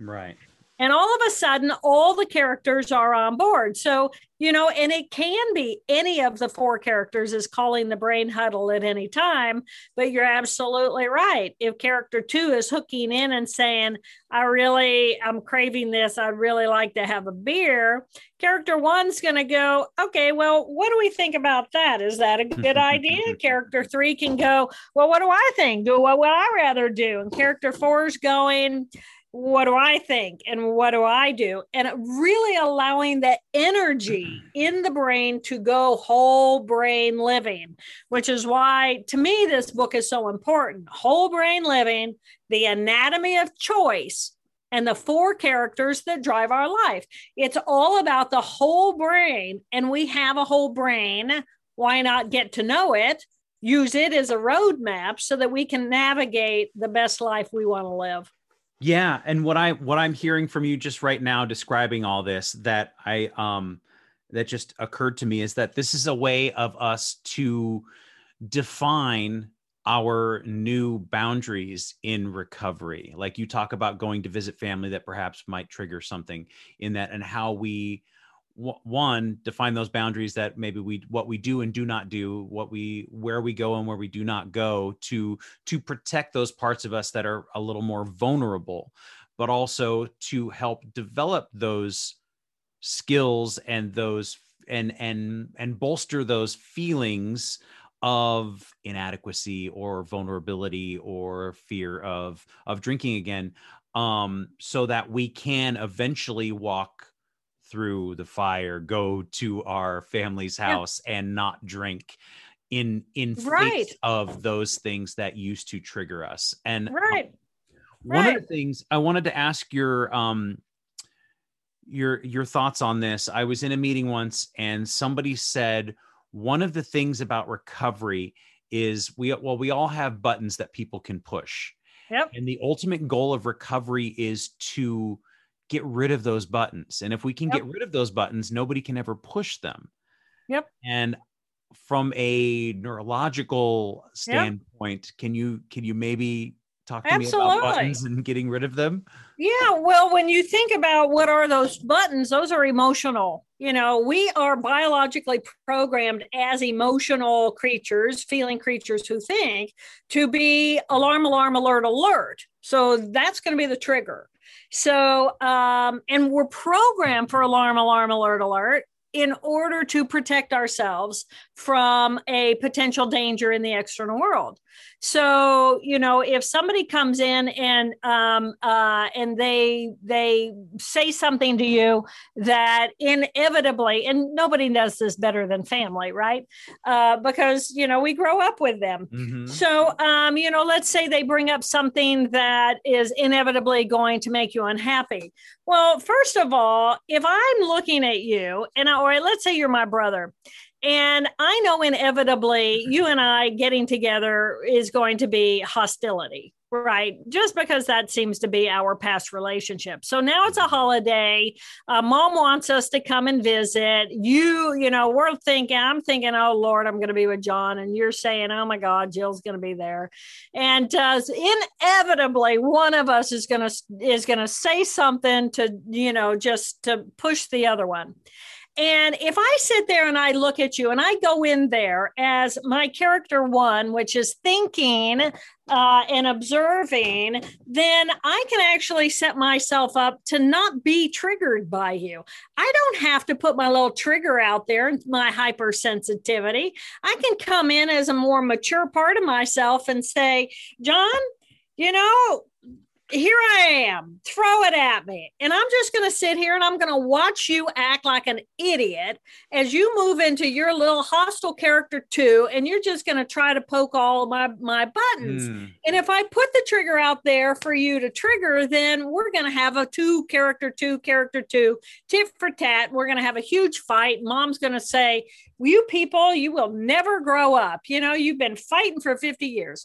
A: Right.
B: And all of a sudden, all the characters are on board. So, you know, and it can be any of the four characters is calling the brain huddle at any time. But you're absolutely right. If character two is hooking in and saying, I really, I'm craving this, I'd really like to have a beer, character one's going to go, okay, well, what do we think about that? Is that a good idea? (laughs) character three can go, well, what do I think? Do what would I rather do? And character four is going, what do I think and what do I do? And really allowing the energy mm-hmm. in the brain to go whole brain living, which is why to me this book is so important. Whole brain living, the anatomy of choice, and the four characters that drive our life. It's all about the whole brain, and we have a whole brain. Why not get to know it? Use it as a roadmap so that we can navigate the best life we want to live.
A: Yeah, and what I what I'm hearing from you just right now describing all this that I um that just occurred to me is that this is a way of us to define our new boundaries in recovery. Like you talk about going to visit family that perhaps might trigger something in that and how we one define those boundaries that maybe we what we do and do not do what we where we go and where we do not go to to protect those parts of us that are a little more vulnerable but also to help develop those skills and those and and and bolster those feelings of inadequacy or vulnerability or fear of of drinking again um so that we can eventually walk through the fire, go to our family's house yeah. and not drink in in right. of those things that used to trigger us. And
B: right.
A: One right. of the things I wanted to ask your um your your thoughts on this. I was in a meeting once and somebody said one of the things about recovery is we well we all have buttons that people can push
B: Yep.
A: and the ultimate goal of recovery is to get rid of those buttons and if we can
B: Yep.
A: get rid of those buttons nobody can ever push them
B: Yep.
A: and from a neurological standpoint can you can you maybe talk to me about buttons and getting rid of them
B: Yeah, well, when you think about what are those buttons, those are emotional. You know, we are biologically programmed as emotional creatures, feeling creatures who think to be alarm, alarm, alert, alert. So that's going to be the trigger. So, um, and we're programmed for alarm, alarm, alert, alert in order to protect ourselves from a potential danger in the external world. So, you know, if somebody comes in and um, uh, and they they say something to you that inevitably, and nobody does this better than family, right? Uh, because you know we grow up with them.
A: Mhm.
B: So, um, you know, let's say they bring up something that is inevitably going to make you unhappy. Well, first of all, if I'm looking at you, and I, or let's say you're my brother, and I know inevitably you and I getting together is going to be hostility, right? Just because that seems to be our past relationship. So now it's a holiday. Uh, Mom wants us to come and visit. You, you know, we're thinking, I'm thinking, oh Lord, I'm going to be with John. And you're saying, oh my God, Jill's going to be there. And uh, inevitably, one of us is going to is going to say something to, you know, just to push the other one. And if I sit there and I look at you and I go in there as my character one, which is thinking uh, and observing, then I can actually set myself up to not be triggered by you. I don't have to put my little trigger out there, and my hypersensitivity. I can come in as a more mature part of myself and say, John, you know, here I am, throw it at me. And I'm just going to sit here and I'm going to watch you act like an idiot as you move into your little hostile character two, and you're just going to try to poke all my, my buttons.
A: Mm.
B: And if I put the trigger out there for you to trigger, then we're going to have a two character two, character two, tit for tat. We're going to have a huge fight. Mom's going to say, You people, you will never grow up. You know, you've been fighting for 50 years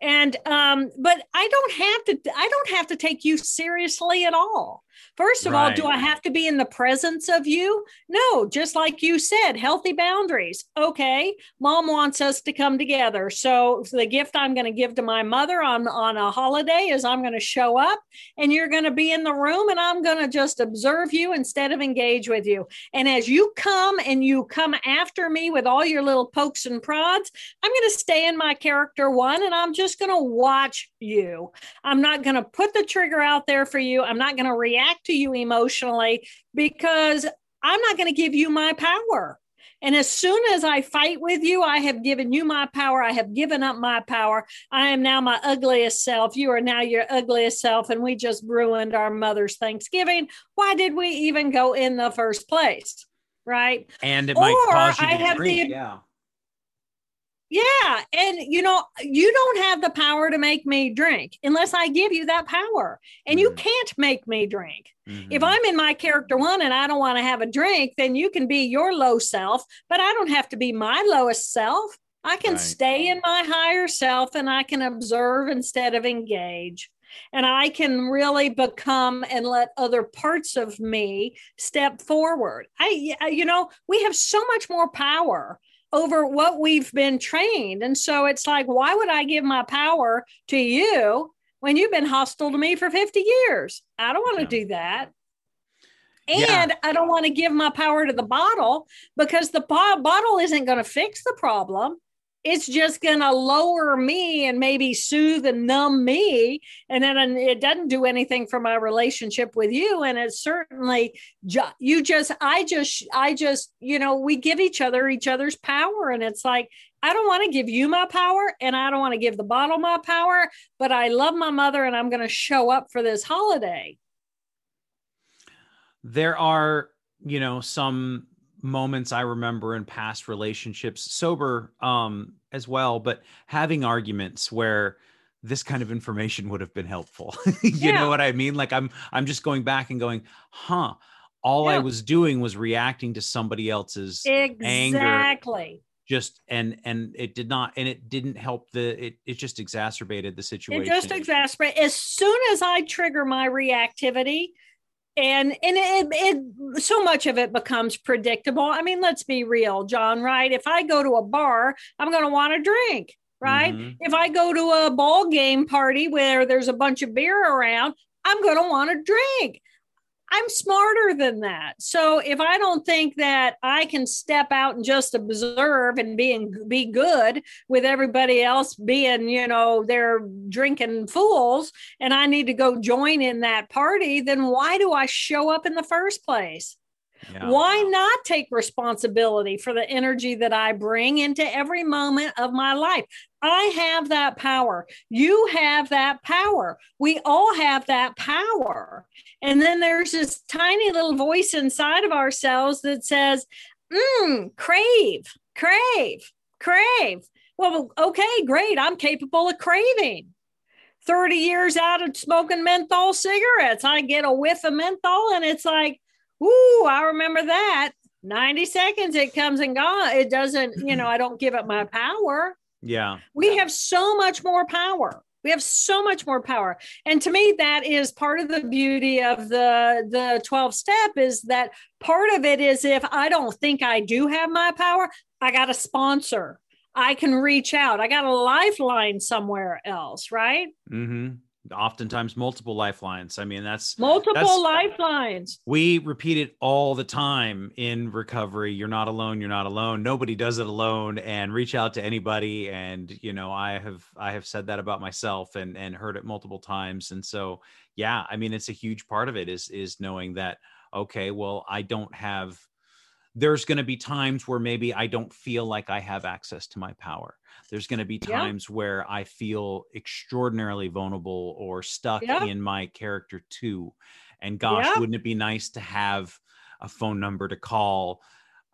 B: and um but i don't have to i don't have to take you seriously at all first of all do i have to be in the presence of you? No just like you said healthy boundaries. Okay mom wants us to come together. So the gift i'm going to give to my mother on on a holiday is i'm going to show up and you're going to be in the room and i'm going to just observe you instead of engage with you. And as you come and you come after me with all your little pokes and prods I'm going to stay in my character one and I'm just going to watch you. I'm not going to put the trigger out there for you. I'm not going to react to you emotionally because I'm not going to give you my power. And as soon as I fight with you, I have given you my power. I have given up my power. I am now my ugliest self. You are now your ugliest self. And we just ruined our mother's Thanksgiving. Why did we even go in the first place? Right.
A: and it might cause you
B: I
A: to
B: have
A: drink.
B: the-
A: yeah
B: Yeah. And, you know, you don't have the power to make me drink unless I give you that power. And you
A: Mhm.
B: can't make me drink. If
A: Mhm.
B: I'm in my character one and I don't want to have a drink, then you can be your low self, but I don't have to be my lowest self. I can
A: Right.
B: stay in my higher self and I can observe instead of engage. And I can really become and let other parts of me step forward. I, you know, we have so much more power over what we've been trained. And so it's like, why would I give my power to you when you've been hostile to me for 50 years? I don't want to
A: Yeah.
B: do that.
A: Yeah.
B: And I don't want to give my power to the bottle because the bo- bottle isn't going to fix the problem. It's just going to lower me and maybe soothe and numb me. And then it doesn't do anything for my relationship with you. And it's certainly, you just, I just, I just, you know, we give each other each other's power. And it's like, I don't want to give you my power and I don't want to give the bottle my power, but I love my mother and I'm going to show up for this holiday.
A: there are you know some moments i remember in past relationships sober um as well but having arguments where this kind of information would have been helpful. (laughs) You
B: Yeah.
A: know what i mean? Like i'm i'm just going back and going huh all i was doing was reacting to somebody else's anger.
B: Exactly.
A: just and and it did not and it didn't help the it it just exacerbated the situation
B: it just exacerbated as soon as i trigger my reactivity and and it, it so much of it becomes predictable. I mean let's be real john right? If i go to a bar i'm going to want to drink right? Mm-hmm. if i go to a ball game party where there's a bunch of beer around i'm going to want to drink I'm smarter than that. So if I don't think that I can step out and just observe and being be good with everybody else being, you know, they're drinking fools and I need to go join in that party, then why do I show up in the first place? Yeah. Why not take responsibility for the energy that I bring into every moment of my life? I have that power. You have that power. We all have that power. And then there's this tiny little voice inside of ourselves that says, mm, crave, crave, crave. Well, okay, great. I'm capable of craving. 30 years out of smoking menthol cigarettes, I get a whiff of menthol and it's like, Ooh, I remember that. 90 seconds, it comes and gone. It doesn't, you know, (laughs) I don't give up my power.
A: Yeah.
B: We have so much more power. We have so much more power. And to me, that is part of the beauty of the, the 12 step is that part of it is if I don't think I do have my power, I got a sponsor. I can reach out. I got a lifeline somewhere else, right?
A: Mm-hmm oftentimes multiple lifelines. I mean, that's
B: multiple
A: that's,
B: lifelines.
A: We repeat it all the time in recovery. You're not alone. You're not alone. Nobody does it alone. And reach out to anybody. And you know, I have I have said that about myself and and heard it multiple times. And so, yeah, I mean, it's a huge part of it is is knowing that okay, well, I don't have. There's going to be times where maybe I don't feel like I have access to my power there's going to be times yeah. where I feel extraordinarily vulnerable or stuck yeah. in my character two. And gosh, yeah. wouldn't it be nice to have a phone number to call?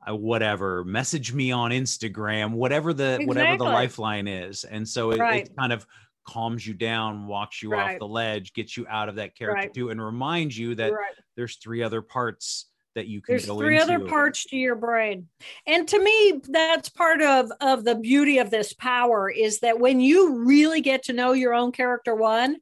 A: Uh, whatever message me on instagram whatever the exactly. whatever the lifeline is and so it, right. it kind of calms you down, walks you right. off the ledge, gets you out of that character right. too, and reminds you that right. there's three other parts that you can
B: there's three into. other parts to your brain. And to me that's part of of the beauty of this power is that when you really get to know your own character one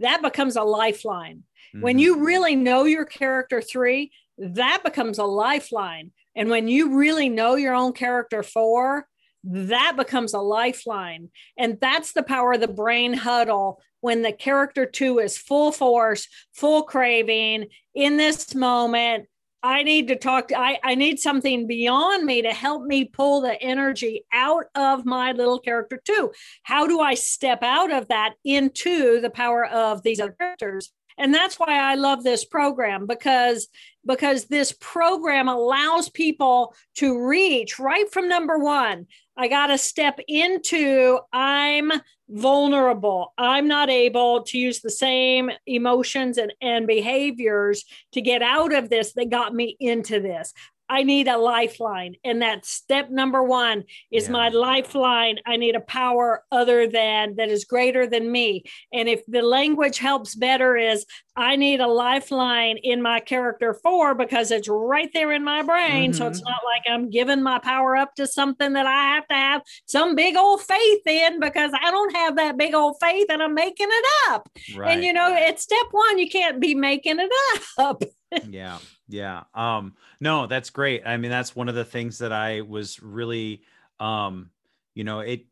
B: that becomes a lifeline. Mm-hmm. when you really know your character three that becomes a lifeline. And when you really know your own character four that becomes a lifeline. And that's the power of the brain huddle. When the character two is full force full craving in this moment I need to talk to, I, I need something beyond me to help me pull the energy out of my little character two. How do I step out of that into the power of these other characters? And that's why I love this program because because this program allows people to reach right from number 1 I got to step into I'm vulnerable. I'm not able to use the same emotions and, and behaviors to get out of this that got me into this. I need a lifeline. And that step number one is yeah. my lifeline. I need a power other than that is greater than me. And if the language helps better, is I need a lifeline in my character four because it's right there in my brain. Mm-hmm. So it's mm-hmm. not like I'm giving my power up to something that I have to have some big old faith in because I don't have that big old faith and I'm making it up. Right. And you know, it's step one, you can't be making it up. (laughs)
A: yeah yeah um no that's great i mean that's one of the things that i was really um you know it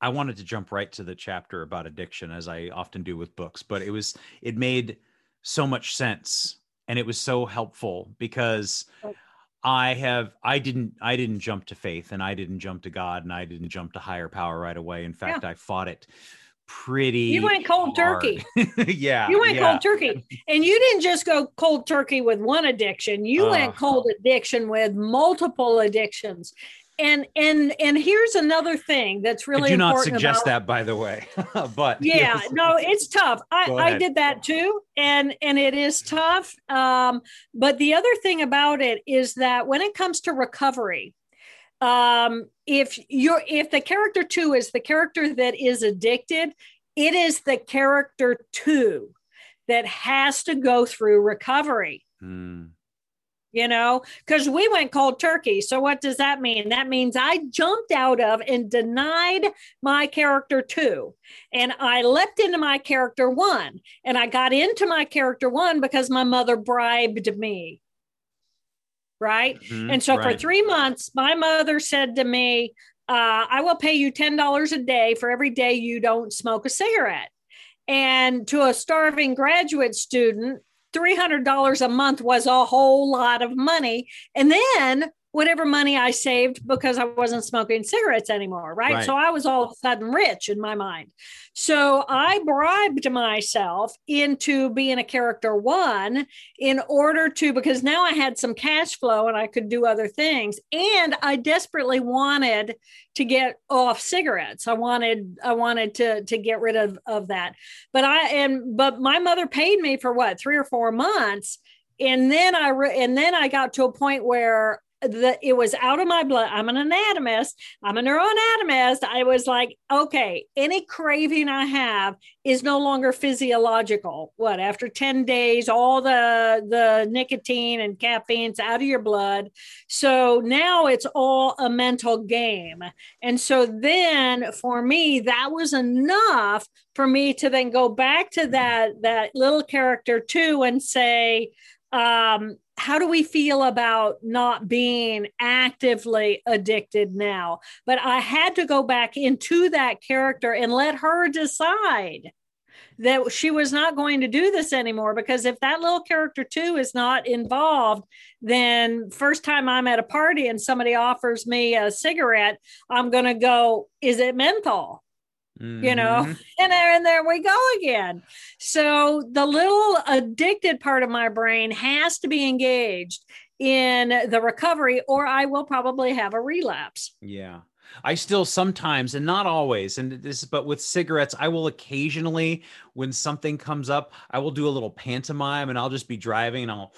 A: i wanted to jump right to the chapter about addiction as i often do with books but it was it made so much sense and it was so helpful because i have i didn't i didn't jump to faith and i didn't jump to god and i didn't jump to higher power right away in fact yeah. i fought it pretty
B: you went cold hard. turkey (laughs)
A: yeah
B: you went
A: yeah.
B: cold turkey and you didn't just go cold turkey with one addiction. You uh, went cold addiction with multiple addictions. And and and here's another thing that's really
A: I do
B: not
A: suggest
B: about,
A: that by the way (laughs) but
B: yeah yes. no it's tough. I i did that too and and it is tough. Um but the other thing about it is that when it comes to recovery um, if you're if the character two is the character that is addicted, it is the character two that has to go through recovery. Mm. you know, because we went cold turkey. So, what does that mean? That means I jumped out of and denied my character two. And I leapt into my character one. And I got into my character one because my mother bribed me. Right. Mm-hmm, and so, right. for three months, my mother said to me, uh, I will pay you $10 a day for every day you don't smoke a cigarette. And to a starving graduate student, $300 a month was a whole lot of money. And then whatever money I saved because I wasn't smoking cigarettes anymore, right? right? So I was all of a sudden rich in my mind. So I bribed myself into being a character one in order to, because now I had some cash flow and I could do other things. And I desperately wanted to get off cigarettes. I wanted, I wanted to, to get rid of, of that. But I, and, but my mother paid me for what, three or four months and then I re- and then I got to a point where the it was out of my blood. I'm an anatomist. I'm a neuroanatomist. I was like, okay, any craving I have is no longer physiological. What after 10 days, all the the nicotine and caffeine's out of your blood. So now it's all a mental game. And so then for me, that was enough for me to then go back to that that little character two and say, um, how do we feel about not being actively addicted now? But I had to go back into that character and let her decide that she was not going to do this anymore because if that little character two is not involved then first time i'm at a party and somebody offers me a cigarette i'm going to go is it menthol Mm-hmm. you know (laughs) and there and there we go again. So the little addicted part of my brain has to be engaged in the recovery or i will probably have a relapse.
A: Yeah. I still sometimes, and not always, and this, but with cigarettes, I will occasionally, when something comes up, I will do a little pantomime, and I'll just be driving, and I'll,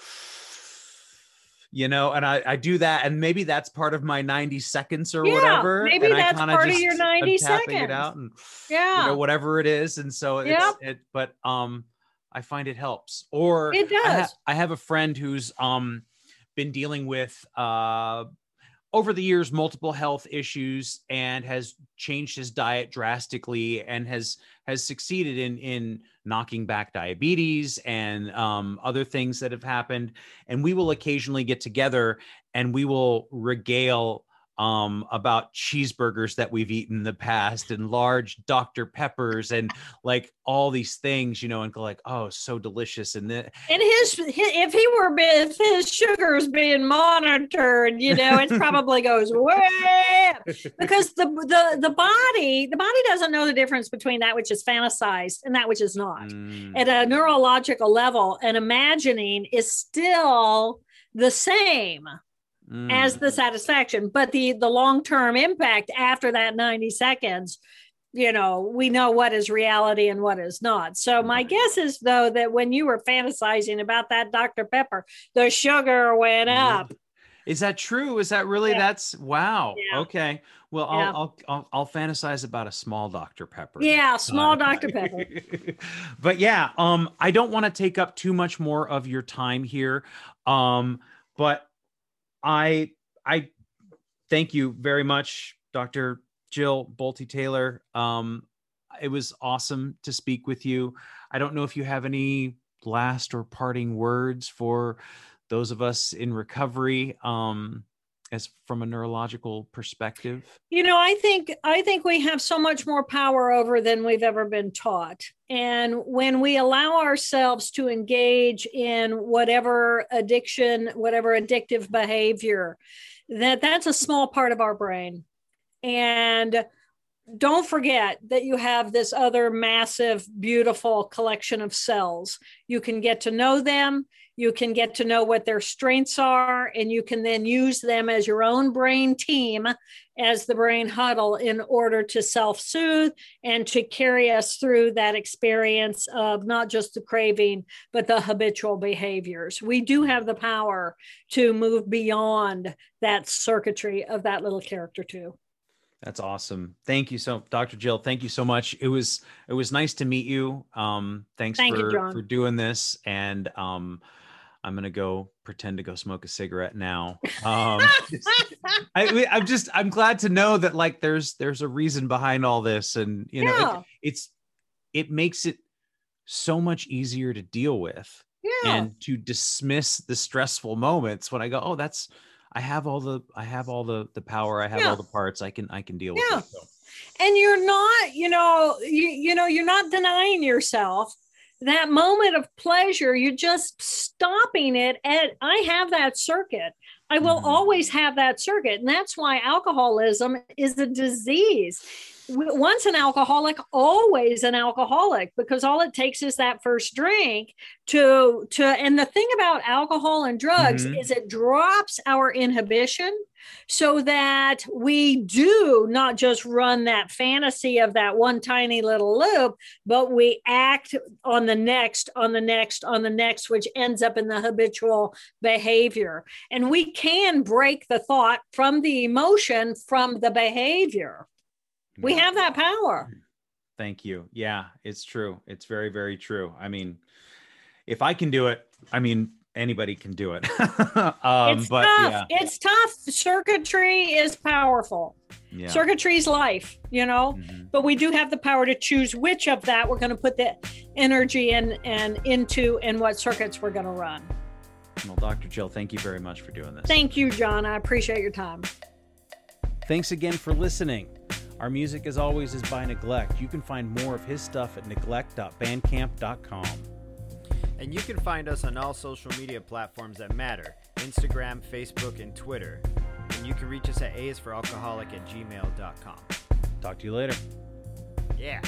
A: you know, and I, I do that, and maybe that's part of my 90 seconds or
B: yeah,
A: whatever.
B: Maybe
A: and
B: that's part just, of your 90 I'm seconds.
A: it out and
B: yeah,
A: you know, whatever it is. And so it's yep. it, but um I find it helps. Or
B: it does.
A: I, ha- I have a friend who's um been dealing with uh over the years multiple health issues and has changed his diet drastically and has has succeeded in in knocking back diabetes and um, other things that have happened and we will occasionally get together and we will regale um, about cheeseburgers that we've eaten in the past and large Dr. Peppers and like all these things, you know, and go like, oh, so delicious. And then,
B: and his, his if he were if his sugars being monitored, you know, it probably goes way because the the the body the body doesn't know the difference between that which is fantasized and that which is not mm. at a neurological level. And imagining is still the same mm. as the satisfaction but the the long-term impact after that 90 seconds you know we know what is reality and what is not so my guess is though that when you were fantasizing about that dr pepper the sugar went up
A: is that true is that really yeah. that's wow yeah. okay well I'll, yeah. I'll, I'll I'll fantasize about a small Dr Pepper.
B: Yeah, small uh, Dr Pepper. (laughs)
A: but yeah, um, I don't want to take up too much more of your time here, um, but I I thank you very much, Dr. Jill Bolte Taylor. Um, it was awesome to speak with you. I don't know if you have any last or parting words for those of us in recovery. Um, as from a neurological perspective?
B: You know i think i think we have so much more power over than we've ever been taught. And when we allow ourselves to engage in whatever addiction whatever addictive behavior that that's a small part of our brain. And don't forget that you have this other massive beautiful collection of cells. You can get to know them you can get to know what their strengths are, and you can then use them as your own brain team, as the brain huddle, in order to self soothe and to carry us through that experience of not just the craving, but the habitual behaviors. We do have the power to move beyond that circuitry of that little character, two.
A: That's awesome. Thank you so, Dr. Jill. Thank you so much. It was it was nice to meet you. Um, thanks
B: Thank
A: for
B: you,
A: for doing this, and um, I'm gonna go pretend to go smoke a cigarette now. Um, I, I'm just I'm glad to know that like there's there's a reason behind all this, and you know
B: Yeah.
A: it, it's it makes it so much easier to deal with
B: Yeah.
A: and to dismiss the stressful moments when I go, oh, that's I have all the I have all the the power, I have
B: Yeah.
A: all the parts, I can I can deal with it. So,
B: and you're not you know you, you know you're not denying yourself that moment of pleasure you're just stopping it. At i have that circuit. I will
A: Mhm.
B: always have that circuit. And that's why alcoholism is a disease. Once an alcoholic always an alcoholic because all it takes is that first drink to to and the thing about alcohol and drugs
A: Mhm.
B: is it drops our inhibition so that we do not just run that fantasy of that one tiny little loop, but we act on the next, on the next, on the next, which ends up in the habitual behavior. And we can break the thought from the emotion from the behavior. We have that power.
A: Thank you. Yeah, it's true. It's very, very true. I mean, if I can do it, I mean, anybody can do it. (laughs) um,
B: it's
A: but
B: tough.
A: yeah,
B: It's tough. Circuitry is powerful.
A: yeah.
B: Circuitry is life, you know?
A: Mhm.
B: but we do have the power to choose which of that we're going to put the energy in and into and what circuits we're going to run.
A: Well, Dr. Jill, thank you very much for doing this.
B: Thank you, John. I appreciate your time.
A: Thanks again for listening. Our music, as always, is by Neglect. You can find more of his stuff at neglect.bandcamp.com.
C: And you can find us on all social media platforms that matter Instagram, Facebook, and Twitter. And you can reach us at aisforalcoholic at gmail.com.
A: Talk to you later.
C: Yeah.